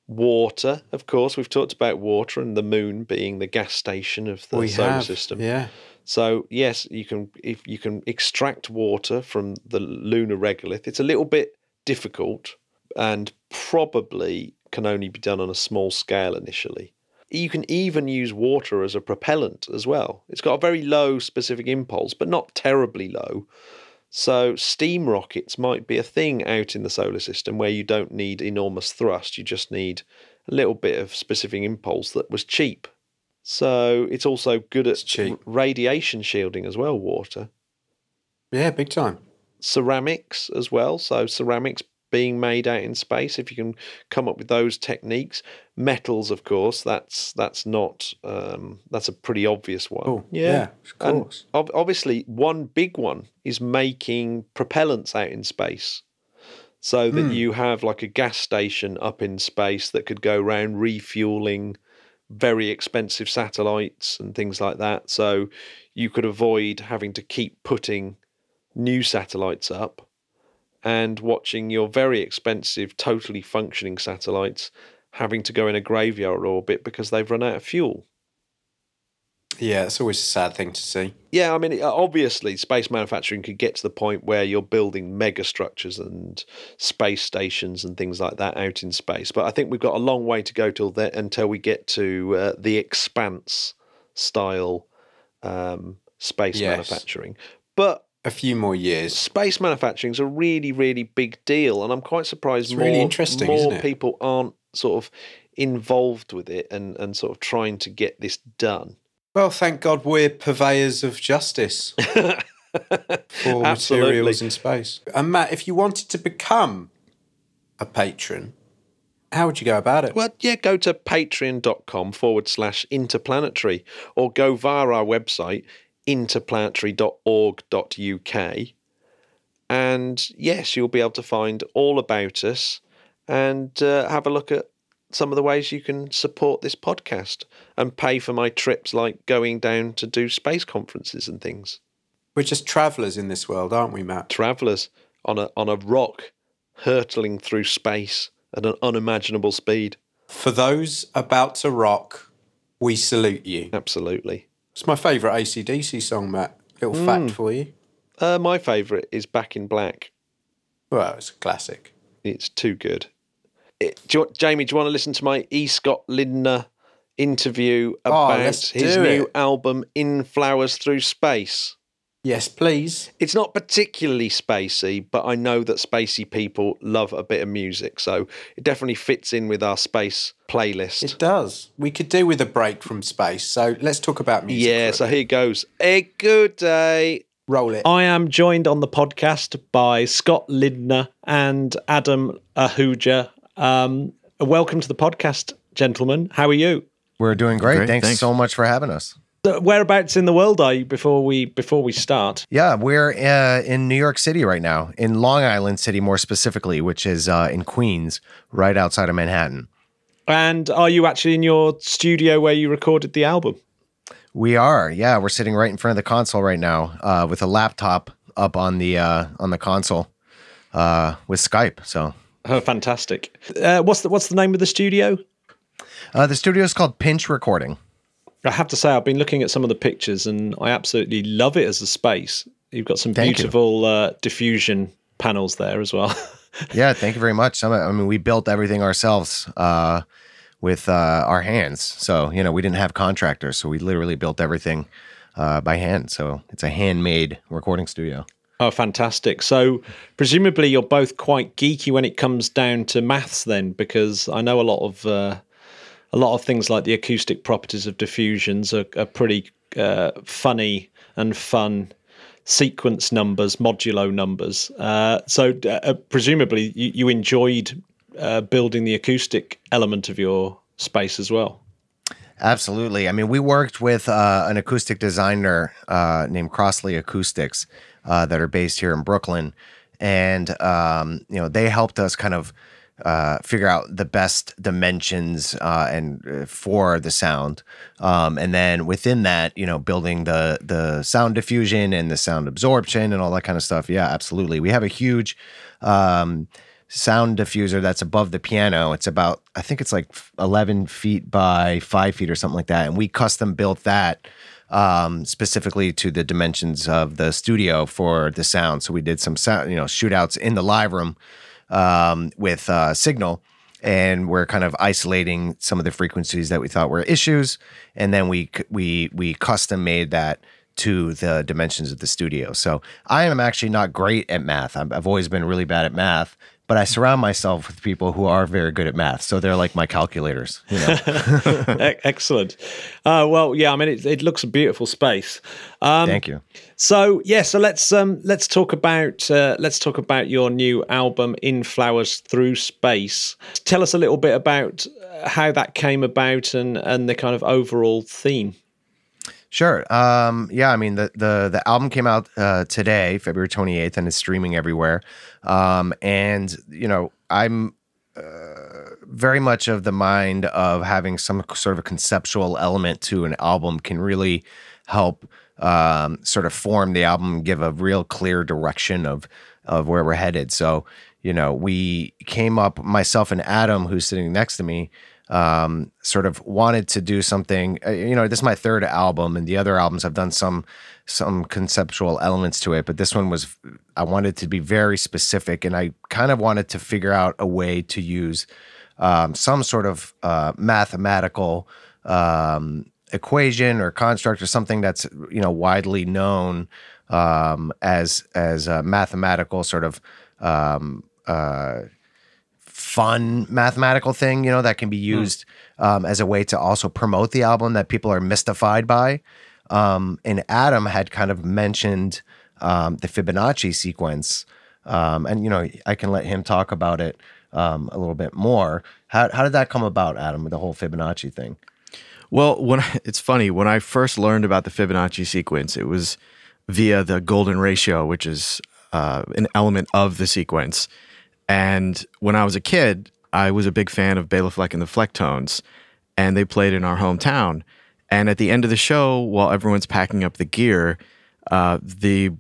S1: water, of course. We've talked about water and the moon being the gas station of the we solar have, system.
S3: Yeah.
S1: So yes, you can if you can extract water from the lunar regolith. It's a little bit difficult and probably can only be done on a small scale initially. You can even use water as a propellant as well. It's got a very low specific impulse, but not terribly low. So, steam rockets might be a thing out in the solar system where you don't need enormous thrust, you just need a little bit of specific impulse that was cheap. So, it's also good at
S3: cheap.
S1: radiation shielding as well, water.
S3: Yeah, big time.
S1: Ceramics as well. So, ceramics being made out in space if you can come up with those techniques. Metals of course that's that's not um, that's a pretty obvious one.
S3: Oh, yeah, yeah of course.
S1: and obviously one big one is making propellants out in space. So that mm. you have like a gas station up in space that could go around refueling very expensive satellites and things like that. So you could avoid having to keep putting new satellites up and watching your very expensive, totally functioning satellites having to go in a graveyard orbit because they've run out of fuel.
S3: Yeah, it's always a sad thing to see.
S1: Yeah, I mean, obviously, space manufacturing could get to the point where you're building mega structures and space stations and things like that out in space. But I think we've got a long way to go till then, until we get to uh, the expanse style um, space
S3: Yes.
S1: manufacturing. But
S3: A few more years.
S1: space manufacturing is a really, really big deal, and I'm quite surprised
S3: It's
S1: more,
S3: really interesting,
S1: more people aren't sort of involved with it and, and sort of trying to get this done.
S3: Well, thank God we're purveyors of justice for
S1: Absolutely.
S3: materials in space. And Matt, if you wanted to become a patron, how would you go about it?
S1: Well, yeah, go to patreon.com forward slash interplanetary or go via our website, interplanetary.org.uk. And yes, you'll be able to find all about us and uh, have a look at some of the ways you can support this podcast and pay for my trips, like going down to do space conferences and things.
S3: We're just travellers in this world, aren't we, Matt?
S1: Travelers on a on a rock, hurtling through space at an unimaginable speed.
S3: For those about to rock, we salute you.
S1: Absolutely.
S3: It's my favourite ACDC song, Matt. Little fact for you.
S1: Uh, my favourite is Back in Black.
S3: Well, it's a classic.
S1: It's too good. It, do you, Jamie, do you want to listen to my E. Scott Lindner interview
S3: Oh,
S1: about
S3: let's
S1: his new album, In Flowers Through Space?
S3: Yes, please.
S1: It's not particularly spacey, but I know that spacey people love a bit of music, so it definitely fits in with our space playlist.
S3: It does. We could do with a break from space. So let's talk about music.
S1: yeah, so
S3: bit.
S1: here goes. A good day.
S3: roll it.
S4: I am joined on the podcast by Scott Lindner and Adam Ahuja. Um, welcome to the podcast, gentlemen. How are you?
S5: We're doing great.
S6: Great,
S5: thanks,
S6: thanks.
S5: so much for having us.
S4: Whereabouts in the world are you before we before we start?
S5: Yeah, we're uh, in New York City right now, in Long Island City more specifically, which is uh, in Queens, right outside of Manhattan.
S4: And are you actually in your studio where you recorded the album?
S5: We are, yeah, we're sitting right in front of the console right now uh, with a laptop up on the uh, on the console uh, with Skype. So
S4: Oh, fantastic! Uh, what's the what's the name of the studio?
S5: uh, the studio is called Pinch Recording.
S4: I have to say, I've been looking at some of the pictures, and I absolutely love it as a space. You've got some
S5: Thank
S4: beautiful uh, diffusion panels there as well.
S5: Yeah, thank you very much. I mean, we built everything ourselves uh, with uh, our hands. So you know, we didn't have contractors, so we literally built everything uh, by hand. So it's a handmade recording studio.
S4: Oh, fantastic! So presumably you're both quite geeky when it comes down to maths, then, because I know a lot of uh, a lot of things like the acoustic properties of diffusions are, are pretty uh, funny and fun sequence numbers, modulo numbers. Uh, so uh, presumably you, you enjoyed uh, building the acoustic element of your space as well.
S5: Absolutely. I mean, we worked with uh, an acoustic designer uh, named Crossley Acoustics that are based here in Brooklyn, and um, you know they helped us kind of uh, figure out the best dimensions uh, and uh, for the sound, um, and then within that, you know, building the the sound diffusion and the sound absorption and all that kind of stuff. Yeah, absolutely. We have a huge. Um, sound diffuser that's above the piano. It's about, I think it's like 11 feet by five feet or something like that. And we custom built that um, specifically to the dimensions of the studio for the sound. So we did some sound, you know, shootouts in the live room um, with uh, Signal. And we're kind of isolating some of the frequencies that we thought were issues, and then we we we custom made that to the dimensions of the studio. So I am actually not great at math. I've always been really bad at math, but I surround myself with people who are very good at math. So they're like my calculators. You know?
S4: Excellent. Uh, well, yeah, I mean, it, it looks a beautiful space. Um,
S5: Thank you.
S4: So yeah, so let's um, let's talk about uh, let's talk about your new album, In Flowers Through Space. Tell us a little bit about uh, how that came about and and the kind of overall theme.
S5: Sure. Um, yeah, I mean the the the album came out uh, today, February 28th, and it's streaming everywhere. Um, and you know, I'm uh, very much of the mind of having some sort of a conceptual element to an album can really help um, sort of form the album give a real clear direction of of where we're headed. So, you know, we came up, myself and Adam, who's sitting next to me, um, sort of wanted to do something. Uh, you know, this is my third album, and the other albums I've done some some conceptual elements to it, but this one was I wanted to be very specific, and I kind of wanted to figure out a way to use um, some sort of uh, mathematical um, equation or construct or something that's you know widely known um, as as a mathematical sort of um, uh, fun mathematical thing, you know, that can be hmm. used mm. um, as a way to also promote the album that people are mystified by. Um, and Adam had kind of mentioned um, the Fibonacci sequence, um, and you know, I can let him talk about it um, a little bit more. How how did that come about, Adam, with the whole Fibonacci thing?
S6: Well, when it's funny when I first learned about the Fibonacci sequence, it was via the golden ratio, which is uh, an element of the sequence. And when I was a kid, I was a big fan of Bela Fleck and the Flecktones, and they played in our hometown. And at the end of the show, while everyone's packing up the gear, uh, the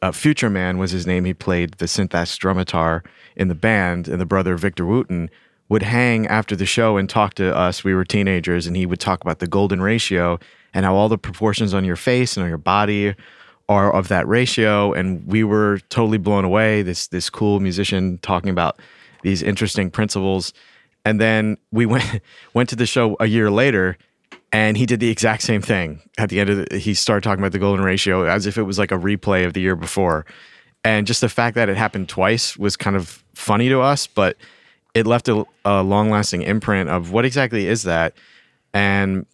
S6: uh, Future Man was his name. He played the SynthAxe Drumitar in the band, and the brother Victor Wooten would hang after the show and talk to us. We were teenagers, and he would talk about the golden ratio and how all the proportions on your face and on your body are of that ratio. And we were totally blown away. This this cool musician talking about these interesting principles. And then we went went to the show a year later, and he did the exact same thing. At the end of the, he started talking about the golden ratio as if it was like a replay of the year before. And just the fact that it happened twice was kind of funny to us, but it left a, a long lasting imprint of what exactly is that. And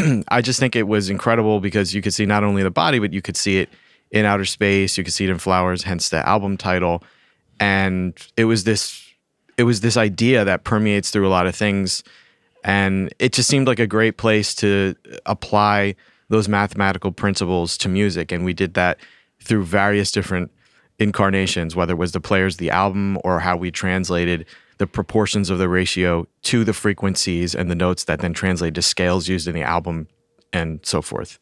S6: I just think it was incredible because you could see not only the body, but you could see it in outer space. You could see it in flowers, hence the album title. And it was this, it was this idea that permeates through a lot of things, and it just seemed like a great place to apply those mathematical principles to music. And we did that through various different incarnations, whether it was the players, the album, or how we translated the proportions of the ratio to the frequencies and the notes that then translate to scales used in the album and so forth.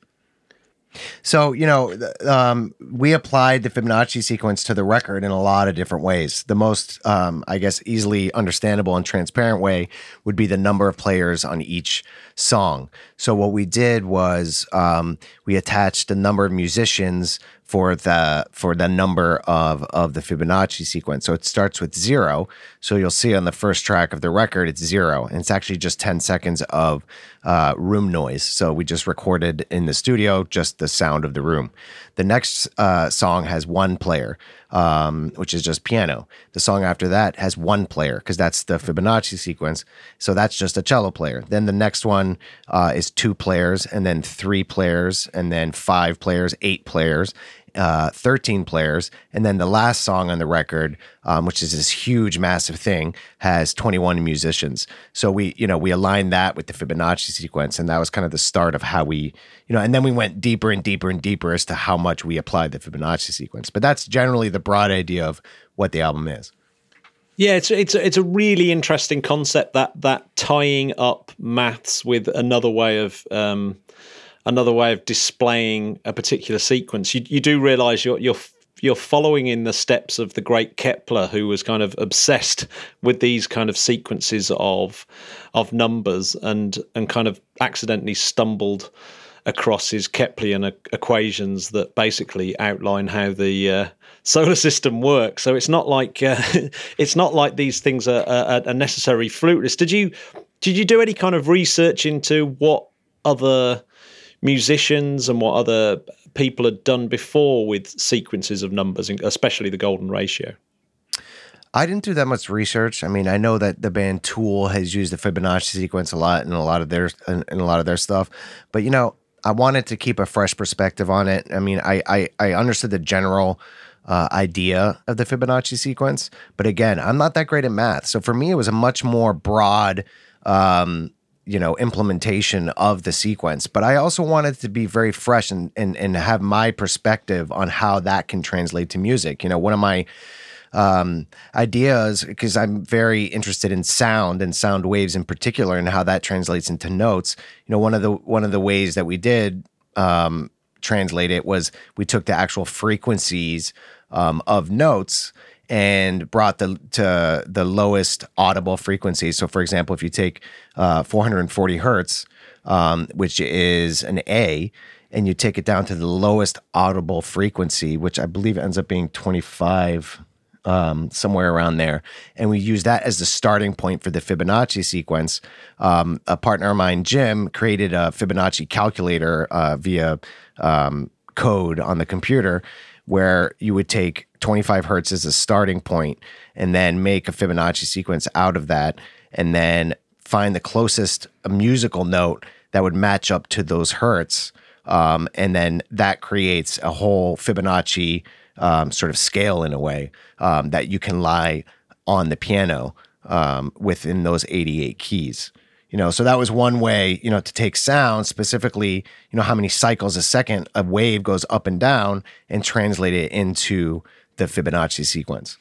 S5: So, you know, um, we applied the Fibonacci sequence to the record in a lot of different ways. The most, um, I guess, easily understandable and transparent way would be the number of players on each song. So, what we did was um, we attached the number of musicians for the for the number of of the Fibonacci sequence. So it starts with zero. So you'll see on the first track of the record, it's zero, and it's actually just ten seconds of uh, room noise. So we just recorded in the studio just the sound of the room. The next uh, song has one player, um, which is just piano. The song after that has one player because that's the Fibonacci sequence. So that's just a cello player. Then the next one uh, is two players, and then three players, and then five players, eight players uh, 13 players. And then the last song on the record, um, which is this huge, massive thing, has 21 musicians. So we, you know, we aligned that with the Fibonacci sequence. And that was kind of the start of how we, you know, and then we went deeper and deeper and deeper as to how much we applied the Fibonacci sequence. But that's generally the broad idea of what the album is.
S4: Yeah, it's it's it's a really interesting concept that that tying up maths with another way of um, another way of displaying a particular sequence. You, you do realize you're, you're you're following in the steps of the great Kepler, who was kind of obsessed with these kind of sequences of of numbers, and and kind of accidentally stumbled across his Keplerian equations that basically outline how the uh, solar system works. So it's not like uh, it's not like these things are, are, are necessarily fruitless. Did you did you do any kind of research into what other musicians and what other people had done before with sequences of numbers, especially the golden ratio?
S5: I didn't do that much research. I mean, I know that the band Tool has used the Fibonacci sequence a lot in a lot of their in, in a lot of their stuff, but you know, I wanted to keep a fresh perspective on it. I mean, I I, I understood the general uh, idea of the Fibonacci sequence, but again, I'm not that great at math, so for me, it was a much more broad um, you know implementation of the sequence but i also wanted to be very fresh and and, and have my perspective on how that can translate to music you know one of my um, ideas because I'm very interested in sound and sound waves in particular and how that translates into notes. You know, one of the one of the ways that we did um, translate it was we took the actual frequencies um, of notes and brought the to the lowest audible frequency. So, for example, if you take uh, 440 hertz, um, which is an A, and you take it down to the lowest audible frequency, which I believe ends up being 25, um, somewhere around there, and we use that as the starting point for the Fibonacci sequence. Um, a partner of mine, Jim, created a Fibonacci calculator uh, via um, code on the computer where you would take 25 hertz as a starting point and then make a Fibonacci sequence out of that and then find the closest musical note that would match up to those hertz. Um, and then that creates a whole Fibonacci um, sort of scale in a way um, that you can lie on the piano um, within those 88 keys you know so that was one way you know to take sound specifically you know how many cycles a second a wave goes up and down and translate it into the fibonacci sequence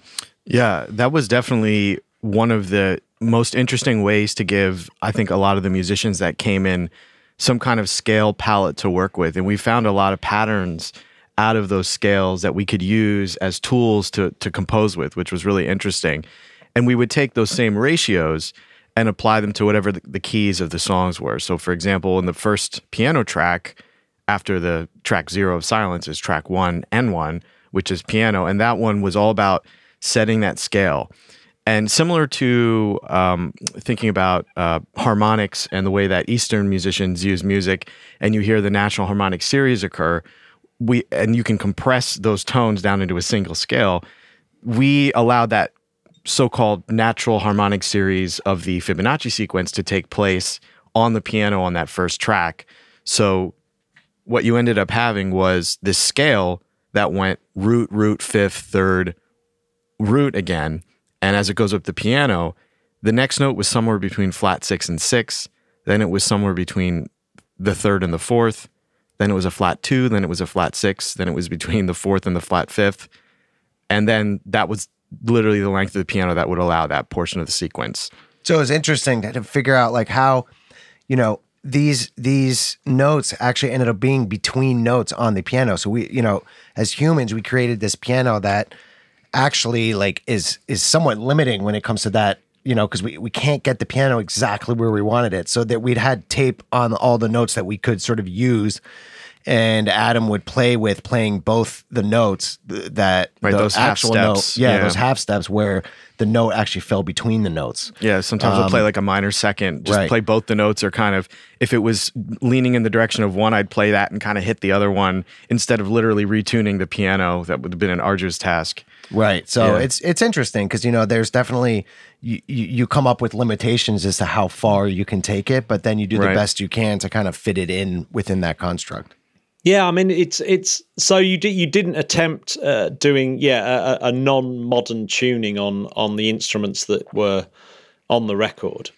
S6: Yeah, that was definitely one of the most interesting ways to give, I think, a lot of the musicians that came in some kind of scale palette to work with. And we found a lot of patterns out of those scales that we could use as tools to, to compose with, which was really interesting. And we would take those same ratios and apply them to whatever the, the keys of the songs were. So, for example, in the first piano track, after the track zero of silence is track one and one, which is piano. And that one was all about setting that scale. And similar to um, thinking about uh, harmonics and the way that Eastern musicians use music, and you hear the natural harmonic series occur, we and you can compress those tones down into a single scale. We allowed that so-called natural harmonic series of the Fibonacci sequence to take place on the piano on that first track. So what you ended up having was this scale that went root, root, fifth, third, root again. And as it goes up the piano, the next note was somewhere between flat six and six. Then it was somewhere between the third and the fourth. Then it was a flat two. Then it was a flat six. Then it was between the fourth and the flat fifth. And then that was literally the length of the piano that would allow that portion of the sequence.
S5: So it was interesting to, figure out like how, you know, these these notes actually ended up being between notes on the piano. So we, you know, as humans, we created this piano that actually like is is somewhat limiting when it comes to that, you know, because we, we can't get the piano exactly where we wanted it. So that we'd had tape on all the notes that we could sort of use. And Adam would play with playing both the notes th- that
S6: Right,
S5: the
S6: those half
S5: actual
S6: steps,
S5: note, yeah,
S6: yeah.
S5: those half steps where the note actually fell between the notes.
S6: Yeah, sometimes i'll play like a minor second, just
S5: Um, right.
S6: play both the notes or kind of if it was leaning in the direction of one, I'd play that and kind of hit the other one instead of literally retuning the piano. That would have been an arduous task.
S5: Right. So
S6: Yeah.
S5: it's it's interesting because you know there's definitely you, you come up with limitations as to how far you can take it, but then you do the
S6: Right.
S5: best you can to kind of fit it in within that construct.
S4: Yeah, I mean it's it's so you did you didn't attempt uh, doing yeah a, a non modern tuning on on the instruments that were on the record.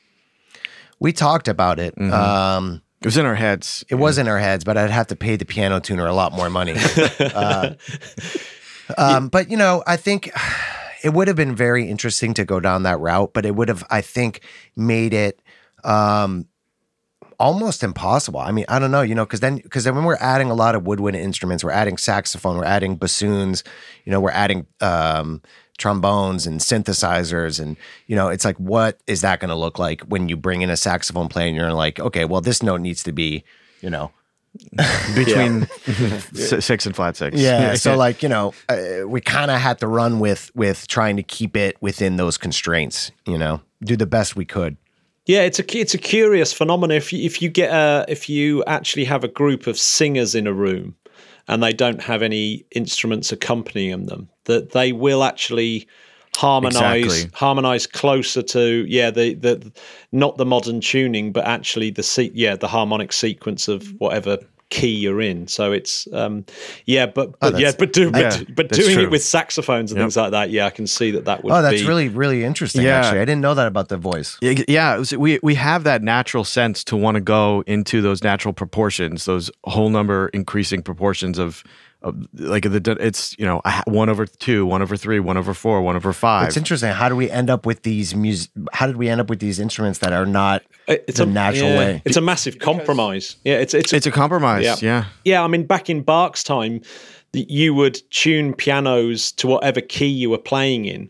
S5: We talked about it.
S6: Mm-hmm.
S5: Um,
S6: It was in our heads.
S5: it was in our heads, but I'd have to pay the piano tuner a lot more money. uh, um, but you know, I think it would have been very interesting to go down that route, but it would have, I think, made it um, almost impossible. I mean, I don't know, you know, because then because then when we're adding a lot of woodwind instruments, we're adding saxophone, we're adding bassoons, you know, we're adding um, trombones and synthesizers, and you know, it's like, what is that going to look like when you bring in a saxophone player and you're like, okay, well, this note needs to be, you know,
S6: between six and flat six.
S5: yeah. so like, you know, uh, we kind of had to run with with trying to keep it within those constraints, you know, do the best we could.
S4: Yeah, it's a it's a curious phenomenon. If you, if you get a if you actually have a group of singers in a room, and they don't have any instruments accompanying them, that they will actually harmonize
S6: Exactly.
S4: harmonize closer to yeah the the not the modern tuning, but actually the se- yeah the harmonic sequence of whatever key you're in. So it's um yeah, but but yeah, but do but,
S6: yeah,
S4: but
S6: that's
S4: doing
S6: true.
S4: it with saxophones and
S6: Yep.
S4: things like that, yeah, I can see that that would
S5: Oh, that's
S4: be
S5: really really interesting.
S6: Yeah.
S5: Actually, I didn't know that about the voice.
S6: Yeah, yeah was, we we have that natural sense to want to go into those natural proportions, those whole number increasing proportions of like the it's you know one over two, one over three, one over four, one over five.
S5: It's interesting. How do we end up with these music? How did we end up with these instruments that are not uh,
S1: it's
S5: the
S1: a
S5: natural
S1: yeah,
S5: way?
S1: It's a massive compromise. Yeah, it's it's
S6: It's a compromise.
S1: Yeah.
S6: Yeah.
S1: Yeah, I mean, back in Bach's time, you would tune pianos to whatever key you were playing in.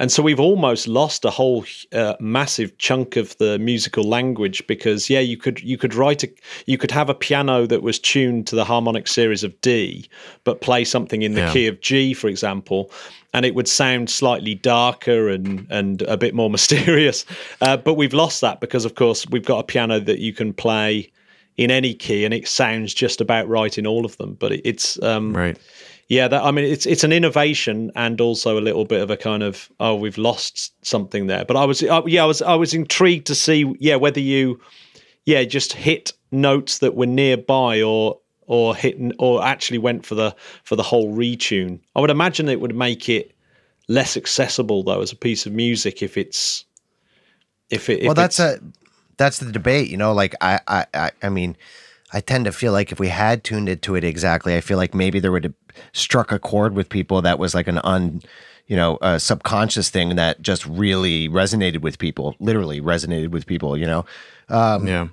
S1: And so we've almost lost a whole uh, massive chunk of the musical language because yeah, you could you could write a you could have a piano that was tuned to the harmonic series of D, but play something in the
S6: Yeah.
S1: key of G, for example, and it would sound slightly darker and and a bit more mysterious. Uh, but we've lost that because, of course, we've got a piano that you can play in any key and it sounds just about right in all of them. But it, it's um,
S6: Right.
S1: Yeah, that I mean, it's it's an innovation and also a little bit of a kind of oh, we've lost something there. But I was uh, yeah, I was I was intrigued to see yeah whether you yeah just hit notes that were nearby or or hit or actually went for the for the whole retune. I would imagine it would make it less accessible though as a piece of music if it's if it if
S5: well, that's a that's the debate. You know, like I, I, I, I mean, I tend to feel like if we had tuned it to it exactly, I feel like maybe there would have struck a chord with people that was like an un, you know, a subconscious thing that just really resonated with people. Literally resonated with people. You know.
S6: Um, yeah.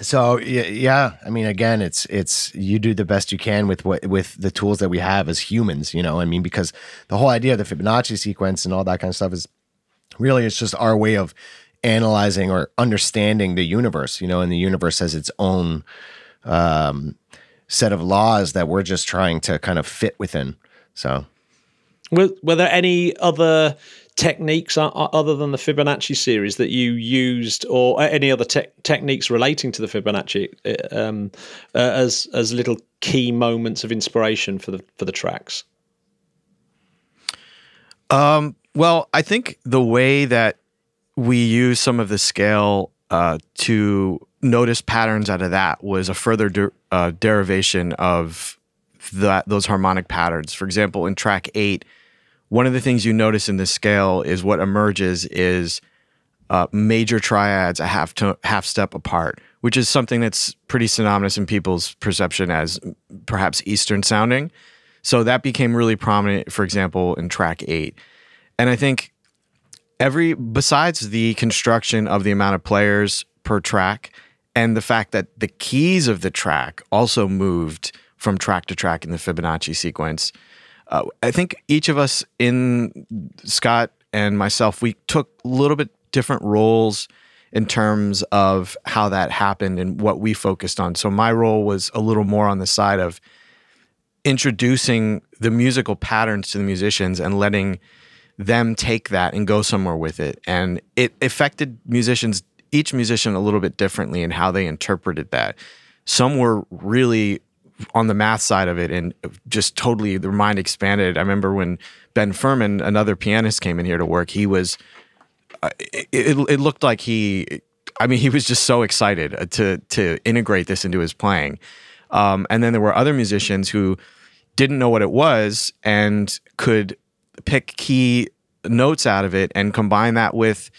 S5: So yeah, yeah, I mean, again, it's it's you do the best you can with what with the tools that we have as humans. You know, I mean, because the whole idea of the Fibonacci sequence and all that kind of stuff is really it's just our way of analyzing or understanding the universe. You know, and the universe has its own um, set of laws that we're just trying to kind of fit within. So
S1: Were, were there any other techniques o- o- other than the Fibonacci series that you used, or any other te- techniques relating to the Fibonacci uh, um, uh, as as little key moments of inspiration for the for the tracks?
S6: Um, well, I think the way that we use some of the scale uh, to notice patterns out of that was a further uh, derivation of that those harmonic patterns. For example, in track eight, one of the things you notice in this scale is what emerges is uh, major triads a half to half step apart, which is something that's pretty synonymous in people's perception as perhaps Eastern sounding. So that became really prominent, for example, in track eight. And I think every, besides the construction of the amount of players per track and the fact that the keys of the track also moved from track to track in the Fibonacci sequence, uh, I think each of us in Scott and myself, we took a little bit different roles in terms of how that happened and what we focused on. So my role was a little more on the side of introducing the musical patterns to the musicians and letting them take that and go somewhere with it. And it affected musicians, each musician a little bit differently in how they interpreted that. Some were really on the math side of it and just totally their mind expanded. I remember when Ben Furman, another pianist, came in here to work, he was, uh, it, it, it looked like he, I mean, he was just so excited uh, to, to integrate this into his playing. Um, and then there were other musicians who didn't know what it was and could pick key notes out of it and combine that with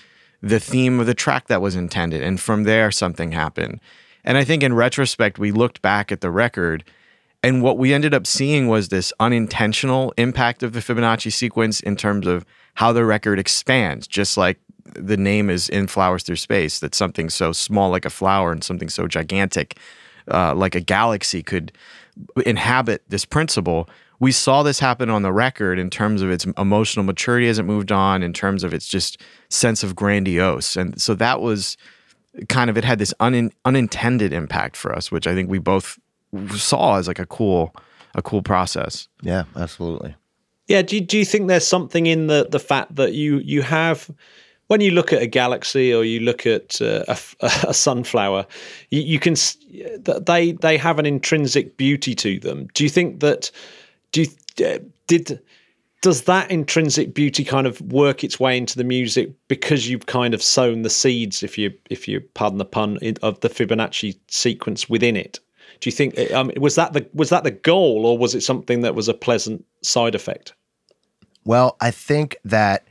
S6: the theme of the track that was intended. And from there, something happened. And I think in retrospect, we looked back at the record and what we ended up seeing was this unintentional impact of the Fibonacci sequence in terms of how the record expands, just like the name is in Flowers Through Space, that something so small like a flower and something so gigantic uh, like a galaxy could inhabit this principle. We saw this happen on the record in terms of its emotional maturity as it moved on, in terms of its just sense of grandiose. And so that was kind of, it had this un, unintended impact for us, which I think we both saw as like a cool, a cool process.
S5: yeah, absolutely.
S1: Yeah, do you, do you think there's something in the the fact that you you have when you look at a galaxy or you look at uh, a, a sunflower, you, you can that they they have an intrinsic beauty to them. Do you think that do you, uh, did does that intrinsic beauty kind of work its way into the music because you've kind of sown the seeds, if you if you pardon the pun, of the Fibonacci sequence within it? Do you think um, was that the was that the goal, or was it something that was a pleasant side effect?
S5: Well, I think that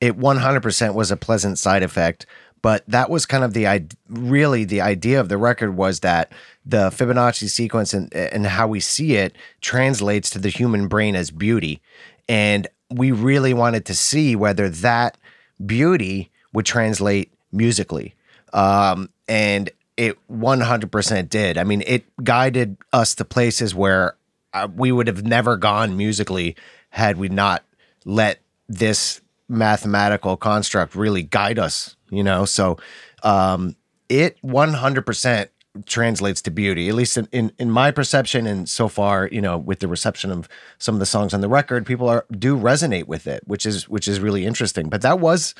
S5: it 100% was a pleasant side effect, but that was kind of the really the idea of the record was that the Fibonacci sequence and and how we see it translates to the human brain as beauty, and we really wanted to see whether that beauty would translate musically, um, and it 100% did. I mean, it guided us to places where uh, we would have never gone musically had we not let this mathematical construct really guide us, you know? So um, it 100% translates to beauty, at least in, in, in, my perception. And so far, you know, with the reception of some of the songs on the record, people are do resonate with it, which is which is really interesting. But that was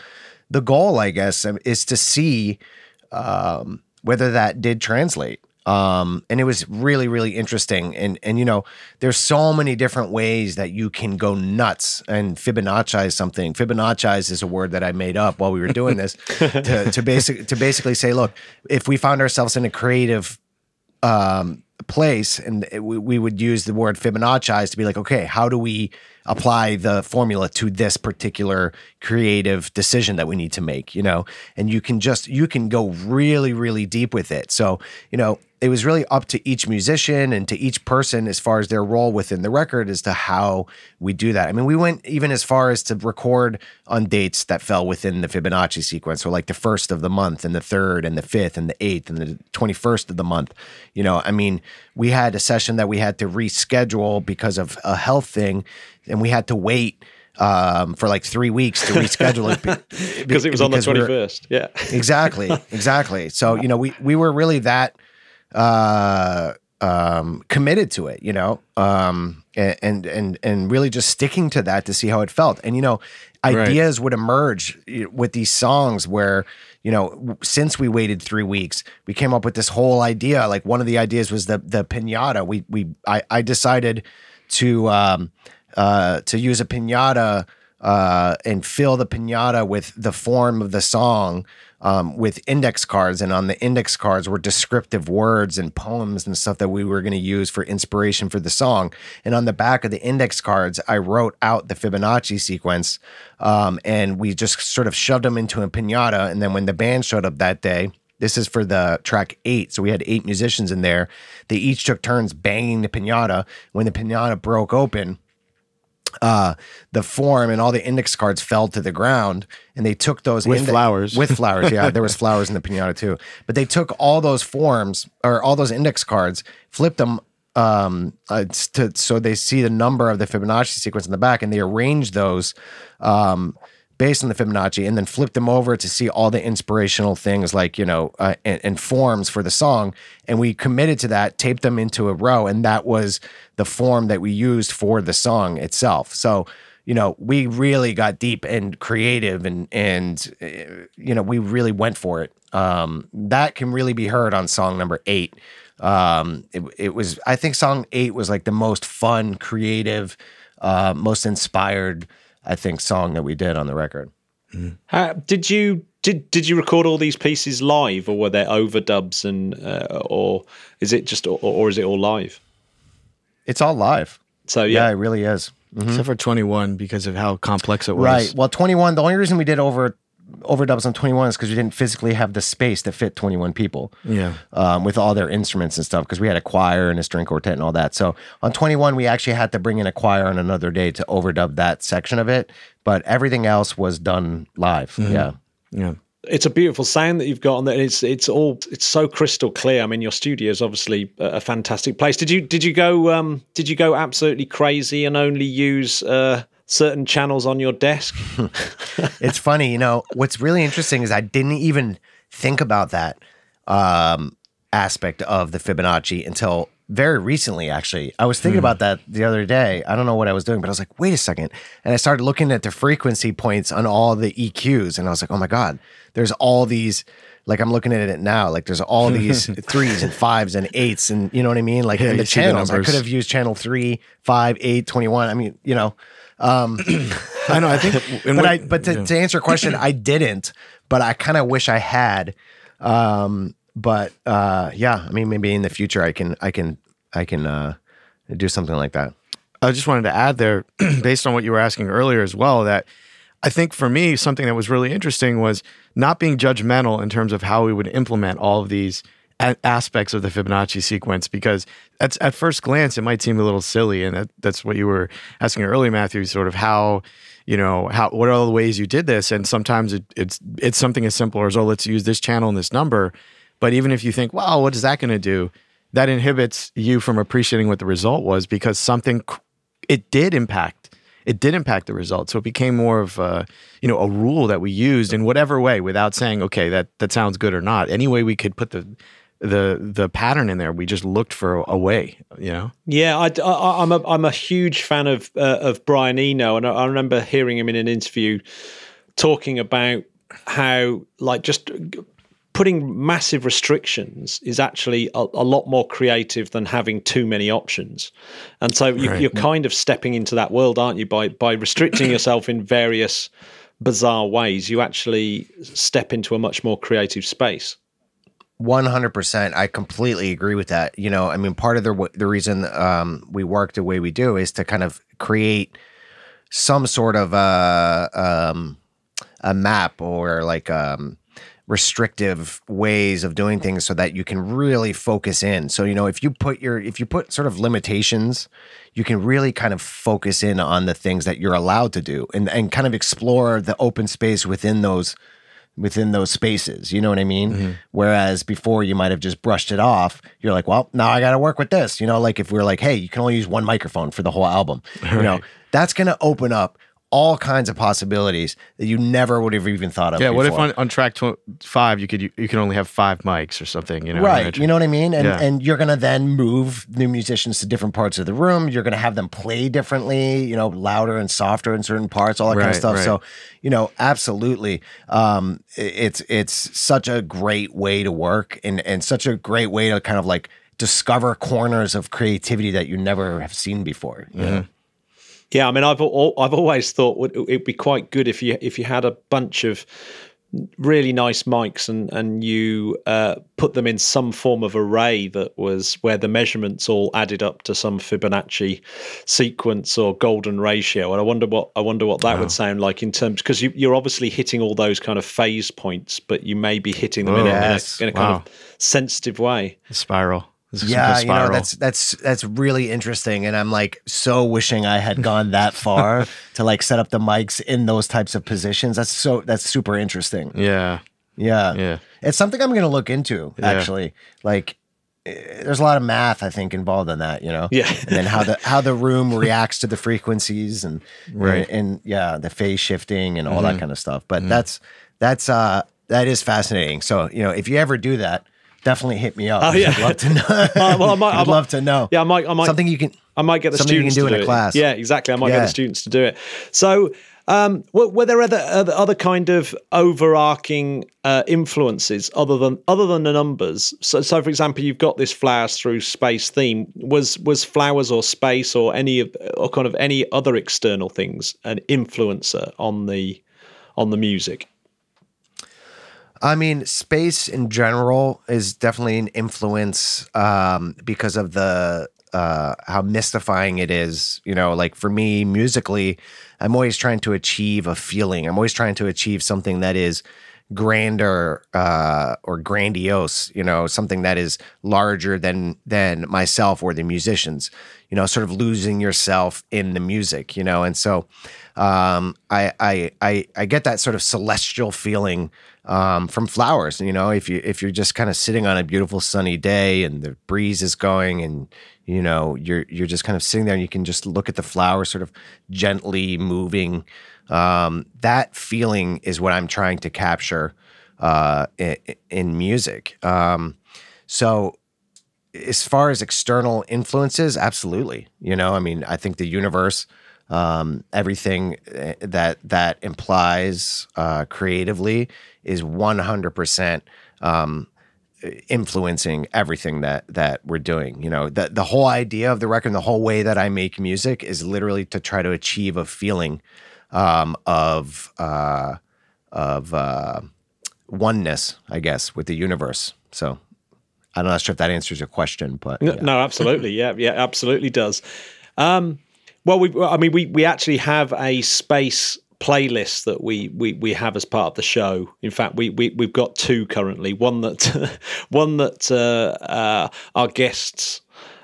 S5: the goal, I guess, um, is to see um, whether that did translate. Um, and it was really, really interesting. And and you know, there's so many different ways that you can go nuts and Fibonacci something. Fibonacci is a word that I made up while we were doing this to to basic to basically say, look, if we found ourselves in a creative um, place and we, we would use the word Fibonacci to be like, okay, how do we apply the formula to this particular creative decision that we need to make, you know? And you can just, you can go really, really deep with it. So, you know, it was really up to each musician and to each person as far as their role within the record as to how we do that. I mean, we went even as far as to record on dates that fell within the Fibonacci sequence. So, like the first of the month, and the third, and the fifth, and the eighth, and the 21st of the month. You know, I mean, we had a session that we had to reschedule because of a health thing, and we had to wait um, for like three weeks to reschedule
S4: it because it was on the 21st. Yeah,
S5: exactly, exactly. So, you know, we, we were really that uh, um, committed to it, you know, um, and and and really just sticking to that to see how it felt. And you know, ideas right. would emerge with these songs where you know, since we waited three weeks, we came up with this whole idea. Like one of the ideas was the the pinata. We we I, I decided to um, uh, to use a pinata uh, and fill the pinata with the form of the song um, with index cards, and on the index cards were descriptive words and poems and stuff that we were going to use for inspiration for the song. And on the back of the index cards, I wrote out the Fibonacci sequence, um, and we just sort of shoved them into a pinata. And then when the band showed up that day, this is for the track eight. So we had eight musicians in there. They each took turns banging the pinata. When the pinata broke open, uh, the form and all the index cards fell to the ground and they took those
S6: with flowers.
S5: with flowers yeah there was flowers in the piñata too. But they took all those forms or all those index cards flipped them um, uh, to, so they see the number of the Fibonacci sequence in the back and they arranged those um, based on the Fibonacci and then flipped them over to see all the inspirational things like, you know, uh, and, and, forms for the song. And we committed to that, taped them into a row, and that was the form that we used for the song itself. So, you know, we really got deep and creative and, and, uh, you know, we really went for it. Um, that can really be heard on song number eight. Um, it, it was, I think song eight was like the most fun, creative, uh, most inspired, I think, song that we did on the record.
S4: Mm. did you did did you record all these pieces live, or were there overdubs, and uh, or is it just or, or, is it all live?
S5: It's all live.
S4: So yeah,
S5: yeah it really is.
S6: Mm-hmm. Except for twenty one because of how complex it was.
S5: Right. Well, twenty one. The only reason we did over overdubs on 21 is because we didn't physically have the space to fit 21 people.
S6: Yeah.
S5: Um, with all their instruments and stuff, because we had a choir and a string quartet and all that. So on 21, we actually had to bring in a choir on another day to overdub that section of it. But everything else was done live. Mm-hmm. Yeah.
S6: Yeah
S4: it's a beautiful sound that you've got on there. It's it's all it's so crystal clear. I mean, your studio is obviously a, fantastic place. Did you did you go um, did you go absolutely crazy and only use uh, certain channels on your desk?
S5: it's funny, you know, what's really interesting is I didn't even think about that um, aspect of the Fibonacci until very recently, actually. I was thinking mm. about that the other day. I don't know what I was doing, but I was like, wait a second. And I started looking at the frequency points on all the EQs, and I was like, oh my God, there's all these. Like I'm looking at it now, like there's all these threes and fives and eights, and you know what I mean. Like yeah, in the channels, the I could have used channel three, five, eight, 21. I mean, you know, um,
S6: I know. I think,
S5: but I but to, yeah. to answer your question, I didn't. But I kind of wish I had. Um, but uh, yeah, I mean, maybe in the future I can I can I can uh, do something like that.
S6: I just wanted to add there, based on what you were asking earlier as well, that I think for me something that was really interesting was not being judgmental in terms of how we would implement all of these aspects of the Fibonacci sequence because at, at first glance it might seem a little silly, and that, that's what you were asking earlier, Matthew. Sort of how you know how what are all the ways you did this, and sometimes it, it's it's something as simple as oh let's use this channel and this number, but even if you think wow what is that going to do, that inhibits you from appreciating what the result was because something it did impact it did impact the result. So it became more of a, you know a rule that we used in whatever way without saying okay that that sounds good or not. Any way we could put the the the pattern in there, we just looked for a way. You know.
S1: Yeah, I, I, I'm a I'm a huge fan of uh, of Brian Eno, and I, I remember hearing him in an interview talking about how like just putting massive restrictions is actually a, a, lot more creative than having too many options. And so you, are kind of stepping into that world, aren't you? By by restricting yourself in various bizarre ways, you actually step into a much more creative space.
S5: 100% i completely agree with that you know i mean part of the the reason um, we work the way we do is to kind of create some sort of a uh, um, a map or like um, restrictive ways of doing things so that you can really focus in. So, you know, if you put your if you put sort of limitations, you can really kind of focus in on the things that you're allowed to do and and kind of explore the open space within those within those spaces. You know what I mean? Mm-hmm. Whereas before you might have just brushed it off. You're like, well, now I got to work with this. You know, like if we're like, hey, you can only use one microphone for the whole album. Right. You know, that's going to open up all kinds of possibilities that you never would have even thought of.
S6: Yeah,
S5: before.
S6: what if on, on track tw- five you could you, you can only have five mics or something? You know,
S5: right? You know what I mean? And yeah. and you're gonna then move new musicians to different parts of the room. You're gonna have them play differently. You know, louder and softer in certain parts, all that right, kind of stuff. Right. So, you know, absolutely, um, it's it's such a great way to work and and such a great way to kind of like discover corners of creativity that you never have seen before. You mm-hmm.
S1: Yeah, I mean, I've I've always thought it'd be quite good if you if you had a bunch of really nice mics and and you uh, put them in some form of array that was where the measurements all added up to some Fibonacci sequence or golden ratio. And I wonder what I wonder what that would sound like in terms because you, are obviously hitting all those kind of phase points, but you may be hitting them oh, in, yes. a, in, a, in a wow. kind of sensitive way.
S6: A spiral
S5: yeah, you know that's that's that's really interesting, and I'm like so wishing I had gone that far to like set up the mics in those types of positions. That's so that's super interesting.
S6: Yeah,
S5: yeah, yeah. It's something I'm going to look into yeah. actually. Like, eh, there's a lot of math I think involved in that. You know,
S1: yeah,
S5: and then how the how the room reacts to the frequencies and right, and, and yeah, the phase shifting and all mm-hmm. that kind of stuff. But mm-hmm. that's that's uh that is fascinating. So you know, if you ever do that definitely hit me up. Oh yeah, I'd love to know. uh, well, I might, I'd love to know.
S1: Yeah, I might. I might
S5: something you can.
S1: I might get the students
S5: do
S1: to
S5: in a class.
S1: Yeah, exactly. I might yeah. get the students to do it. So, um, were, were, there other, other, other kind of overarching uh, influences other than other than the numbers? So, so for example, you've got this flowers through space theme. Was was flowers or space or any of or kind of any other external things an influencer on the on the music?
S5: I mean, space in general is definitely an influence um, because of the uh, how mystifying it is. You know, like for me, musically, I'm always trying to achieve a feeling. I'm always trying to achieve something that is grander uh, or grandiose. You know, something that is larger than than myself or the musicians. You know, sort of losing yourself in the music. You know, and so um, I, I I I get that sort of celestial feeling um, from flowers. You know, if you if you're just kind of sitting on a beautiful sunny day and the breeze is going and you know you're you're just kind of sitting there and you can just look at the flowers sort of gently moving. Um, that feeling is what I'm trying to capture uh, in, in, music. Um, so as far as external influences, absolutely. You know, I mean, I think the universe um, everything eh, that that implies uh, creatively is 100% um, influencing everything that that we're doing. You know, the the whole idea of the record, the whole way that I make music is literally to try to achieve a feeling um, of uh, of uh, oneness, I guess, with the universe. So I'm not sure if that answers your question, but
S1: no, yeah. no absolutely, yeah, yeah, absolutely does. Um, well, we, I mean, we we actually have a space playlist that we, we we have as part of the show. In fact, we, we we've got two currently. One that one that uh, uh, our guests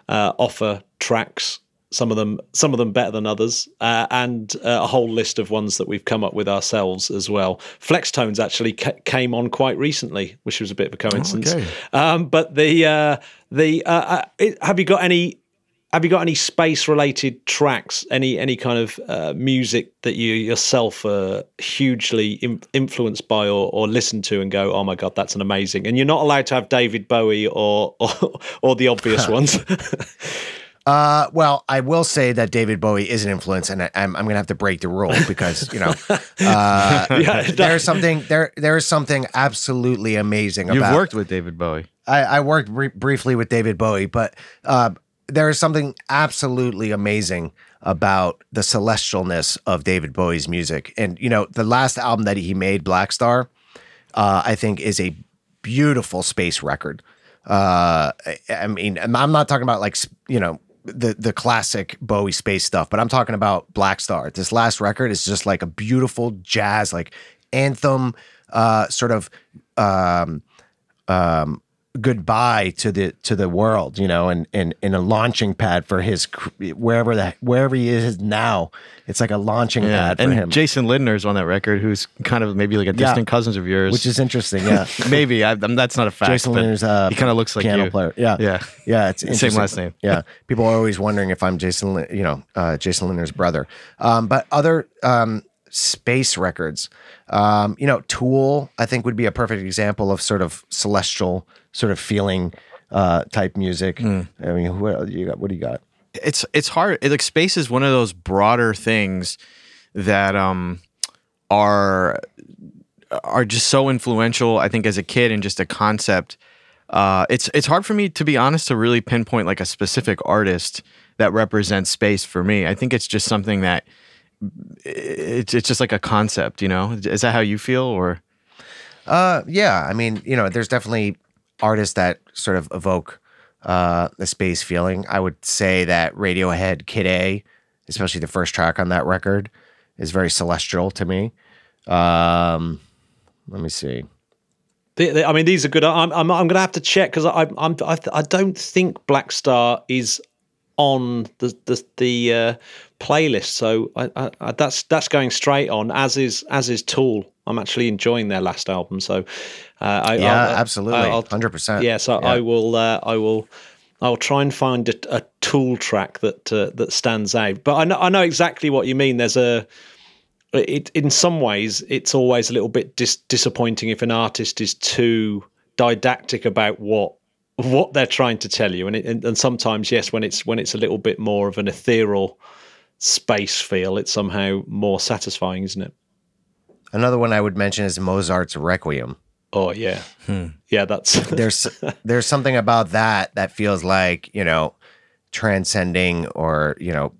S1: uh, offer tracks. Some of them, some of them better than others, uh, and uh, a whole list of ones that we've come up with ourselves as well. Flex Tones actually ca- came on quite recently, which was a bit of a coincidence.
S6: Okay.
S1: Um, but the uh, the uh, uh, it- have you got any have you got any space related tracks any any kind of uh, music that you yourself are hugely in, influenced by or, or listen to and go oh my god that's an amazing and you're not allowed to have david bowie or or, or the obvious ones
S5: Uh, well, I will say that David Bowie is an influence, and I, I'm, I'm going to have to break the rule because you know uh,
S1: Yeah,
S5: there's something there. There is something absolutely amazing
S6: You've
S5: about.
S6: worked with David Bowie.
S5: I, I worked br- briefly with David Bowie, but uh, there is something absolutely amazing about the celestialness of David Bowie's music. And you know, the last album that he made, Blackstar, uh, I think is a beautiful space record. Uh, I, mean, I'm not talking about like you know the the classic Bowie space stuff, but I'm talking about Blackstar. This last record is just like a beautiful jazz, like anthem, uh, sort of um, um, goodbye to the to the world, you know, and and, and a launching pad for his wherever the wherever he is now. It's like a launching pad for
S6: and
S5: him,
S6: Jason Lindner's on that record, who's kind of maybe like a
S5: Yeah.
S6: distant cousin of yours,
S5: which is interesting. Yeah,
S6: maybe I, I'm, that's not a fact.
S5: Jason Lindner's uh,
S6: he kind of looks like
S5: piano
S6: you.
S5: player. Yeah,
S6: Yeah.
S5: yeah. It's
S6: Same last name.
S5: Yeah, people are always wondering if I'm Jason, you know, uh, Jason Lindner's brother. Um, but other um, space records, um, you know, Tool, I think would be a perfect example of sort of celestial sort of feeling uh, type music.
S6: Hmm.
S5: I mean, what you got? What do you got?
S6: it's it's hard. It, like space is one of those broader things that um are are just so influential. I think as a kid and just a concept. Uh, it's it's hard for me to be honest to really pinpoint like a specific artist that represents space for me. I think it's just something that it's it's just like a concept. You know, is that how you feel or?
S5: Uh, yeah. I mean, you know, there's definitely artists that sort of evoke uh, the space feeling. I would say that Radiohead, Kid A, especially the first track on that record, is very celestial to me. Um, let me see.
S1: The- the- I mean, these are good. I'm I'm, I'm going to have to check because I I'm I, I don't think Blackstar is on the the the uh, playlist. So I, I, I, that's that's going straight on. As is as is Tool. I'm actually enjoying their last album. So uh, I,
S5: Yeah,
S1: I'll-
S5: absolutely, hundred percent.
S1: Yeah, so I will. Uh, I will. I'll try and find a, a tool track that uh, that stands out. But I know I know exactly what you mean. There's a. It in some ways it's always a little bit dis- disappointing if an artist is too didactic about what what they're trying to tell you, and it, and, and sometimes yes, when it's when it's a little bit more of an ethereal space feel, it's somehow more satisfying, isn't it?
S5: Another one I would mention is Mozart's Requiem.
S1: Oh yeah, yeah. That's
S5: There's there's something about that that feels like you know transcending or you know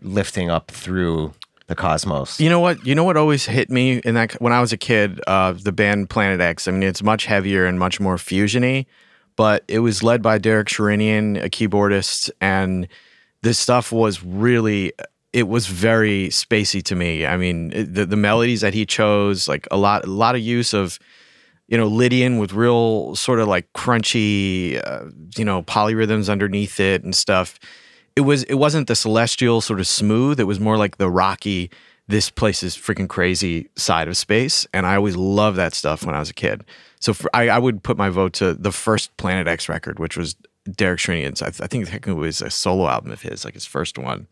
S5: lifting up through the cosmos.
S6: You know what? You know what always hit me in that when I was a kid, uh, the band Planet X. I mean, it's much heavier and much more fusiony, but it was led by Derek Sherinian, a keyboardist, and this stuff was really. It was very spacey to me. I mean, the the melodies that he chose, like a lot, a lot of use of, you know, Lydian with real sort of like crunchy, uh, you know, polyrhythms underneath it and stuff it was it wasn't the celestial sort of smooth. It was more like the rocky. This place is freaking crazy side of space, and I always loved that stuff when I was a kid. So for, I, I would put my vote to the first Planet X record, which was Derek Sherinian's. I, I think it was a solo album of his, like his first one.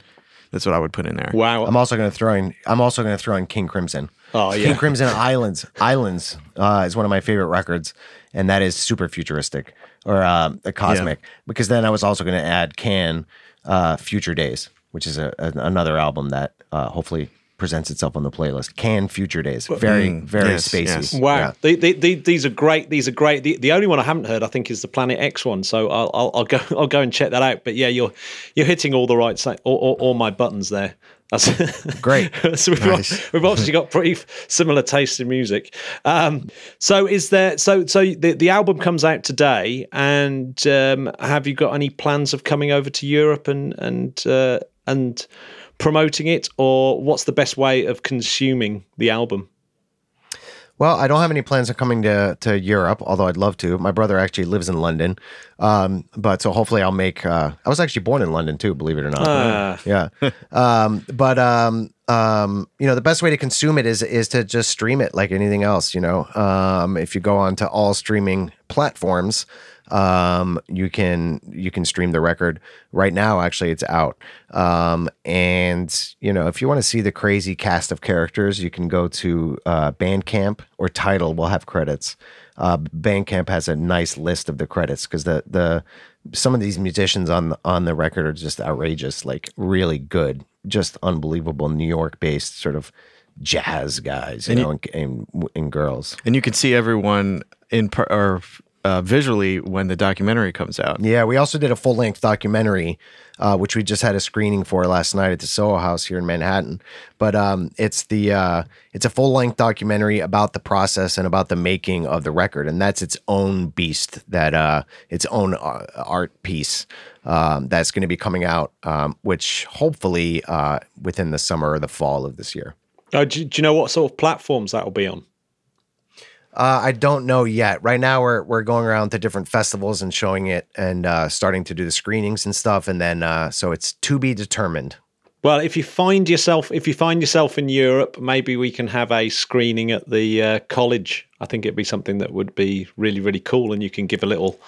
S6: That's what I would put in there.
S1: wow.
S5: I'm also going to throw in. I'm also going to throw in King Crimson.
S1: Oh yeah. King.
S5: Crimson Islands. Islands uh, is one of my favorite records, and that is super futuristic or uh, a cosmic. Because then I was also going to add Can uh, Future Days, which is a, a, another album that uh, hopefully presents itself on the playlist. Can Future Days, very very
S6: yes,
S5: spacey.
S6: yes.
S1: Wow,
S5: Yeah.
S1: the, the, the, these are great. These are great. The, the only one I haven't heard, I think, is the Planet X one. So I'll, I'll, I'll go I'll go and check that out. But yeah, you're you're hitting all the right sa- all, all, all my buttons there. That's
S5: Great.
S1: so we've,
S6: Nice.
S1: we've obviously got pretty f- similar taste in music. Um, so is there? So so the the album comes out today, and um, have you got any plans of coming over to Europe and and uh, and
S4: promoting it, or what's the best way of consuming the album?
S5: Well, I don't have any plans of coming to, to Europe, although I'd love to. My brother actually lives in London, um, but so hopefully I'll make. Uh, I was actually born in London too, believe it or not.
S4: Ah.
S5: Yeah, um, but um, um, you know, the best way to consume it is is to just stream it like anything else. You know, um, if you go on to all streaming platforms, um, you can you can stream the record right now. Actually, it's out. Um, and you know, if you want to see the crazy cast of characters, you can go to uh, Bandcamp or Tidal. will have credits. Uh, Bandcamp has a nice list of the credits because the the some of these musicians on the, on the record are just outrageous, like really good, just unbelievable New York based sort of jazz guys, you
S6: And
S5: know,
S6: you-
S5: and, and, and girls.
S6: And you can see everyone in per, or uh, visually when the documentary comes out.
S5: Yeah, we also did a full length documentary, uh, which we just had a screening for last night at the Soho House here in Manhattan. But um, it's the uh, it's a full length documentary about the process and about the making of the record, and that's its own beast. That uh, its own uh, art piece um, that's going to be coming out, um, which hopefully uh, within the summer or the fall of this year.
S4: Uh, do, do you know what sort of platforms that will be on?
S5: Uh, I don't know yet. Right now, we're we're going around to different festivals and showing it, and uh, starting to do the screenings and stuff. And then, uh, so it's to be determined.
S4: Well, if you find yourself if you find yourself in Europe, maybe we can have a screening at the uh, college. I think it'd be something that would be really really cool, and you can give a little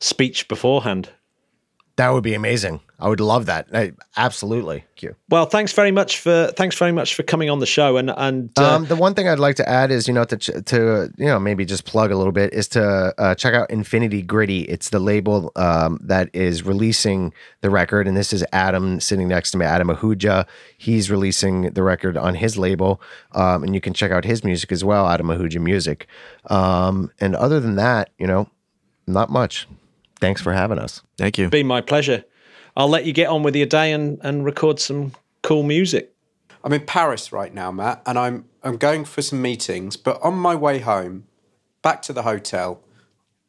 S4: speech beforehand.
S5: That would be amazing. I would love that. I, absolutely. Thank you.
S4: Well, thanks very much for thanks very much for coming on the show, and and uh,
S5: Um, the one thing I'd like to add is, you know, to to you know maybe just plug a little bit is to uh, check out Infinity Gritty. It's the label um, that is releasing the record, and this is Adam sitting next to me, Adam Ahuja. He's releasing the record on his label, um, and you can check out his music as well, Adam Ahuja Music. Um, and other than that, you know, not much. Thanks for having us.
S6: Thank you.
S4: been my pleasure. I'll let you get on with your day and and record some cool music.
S3: I'm in Paris right now, Matt, and I'm I'm going for some meetings. But on my way home, back to the hotel,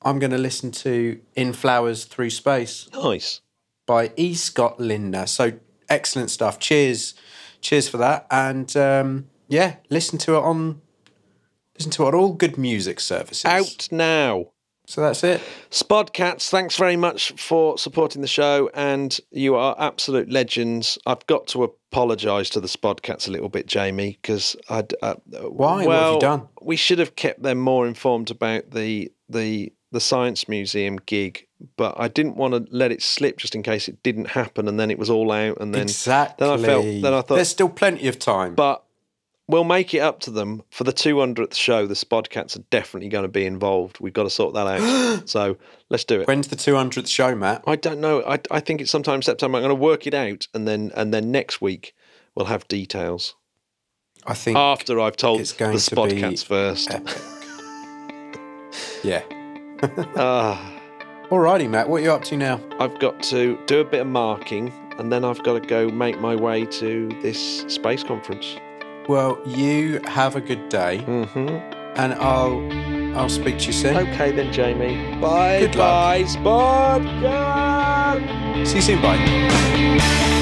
S3: I'm going to listen to "In Flowers Through Space"
S1: Nice.
S3: by E. Scott Lindner. So excellent stuff. Cheers, cheers for that. And um, yeah, listen to it on listen to it on all good music services.
S1: Out now.
S3: So that's it.
S1: Spodcats, thanks very much for supporting the show, and you are absolute legends. I've got to apologise to the Spodcats a little bit, Jamie, because I. Uh,
S3: Why? What have you done?
S1: We should have kept them more informed about the the the science museum gig, but I didn't want to let it slip just in case it didn't happen, and then it was all out, and then
S3: exactly.
S1: Then I felt. Then I thought,
S3: there's still plenty of time.
S1: but we'll make it up to them for the 200th show. The Spodcats are definitely going to be involved. We've got to sort that out. so let's do it.
S3: When's the 200th show, Matt?
S1: I don't know. I, I think it's sometime September. I'm going to work it out, and then and then next week we'll have details
S3: I think
S1: after I've told
S3: it's
S1: the
S3: going to be
S1: Spodcats first.
S3: yeah.
S1: Ah,
S3: Alrighty, Matt. What are you up to now?
S1: I've got to do a bit of marking, and then I've got to go make my way to this space conference.
S3: Well, you have a good day,
S1: hmm
S3: and I'll I'll speak to you soon.
S1: Okay then, Jamie. Bye,
S3: Good luck.
S1: Spodcats.
S3: See you soon. Bye.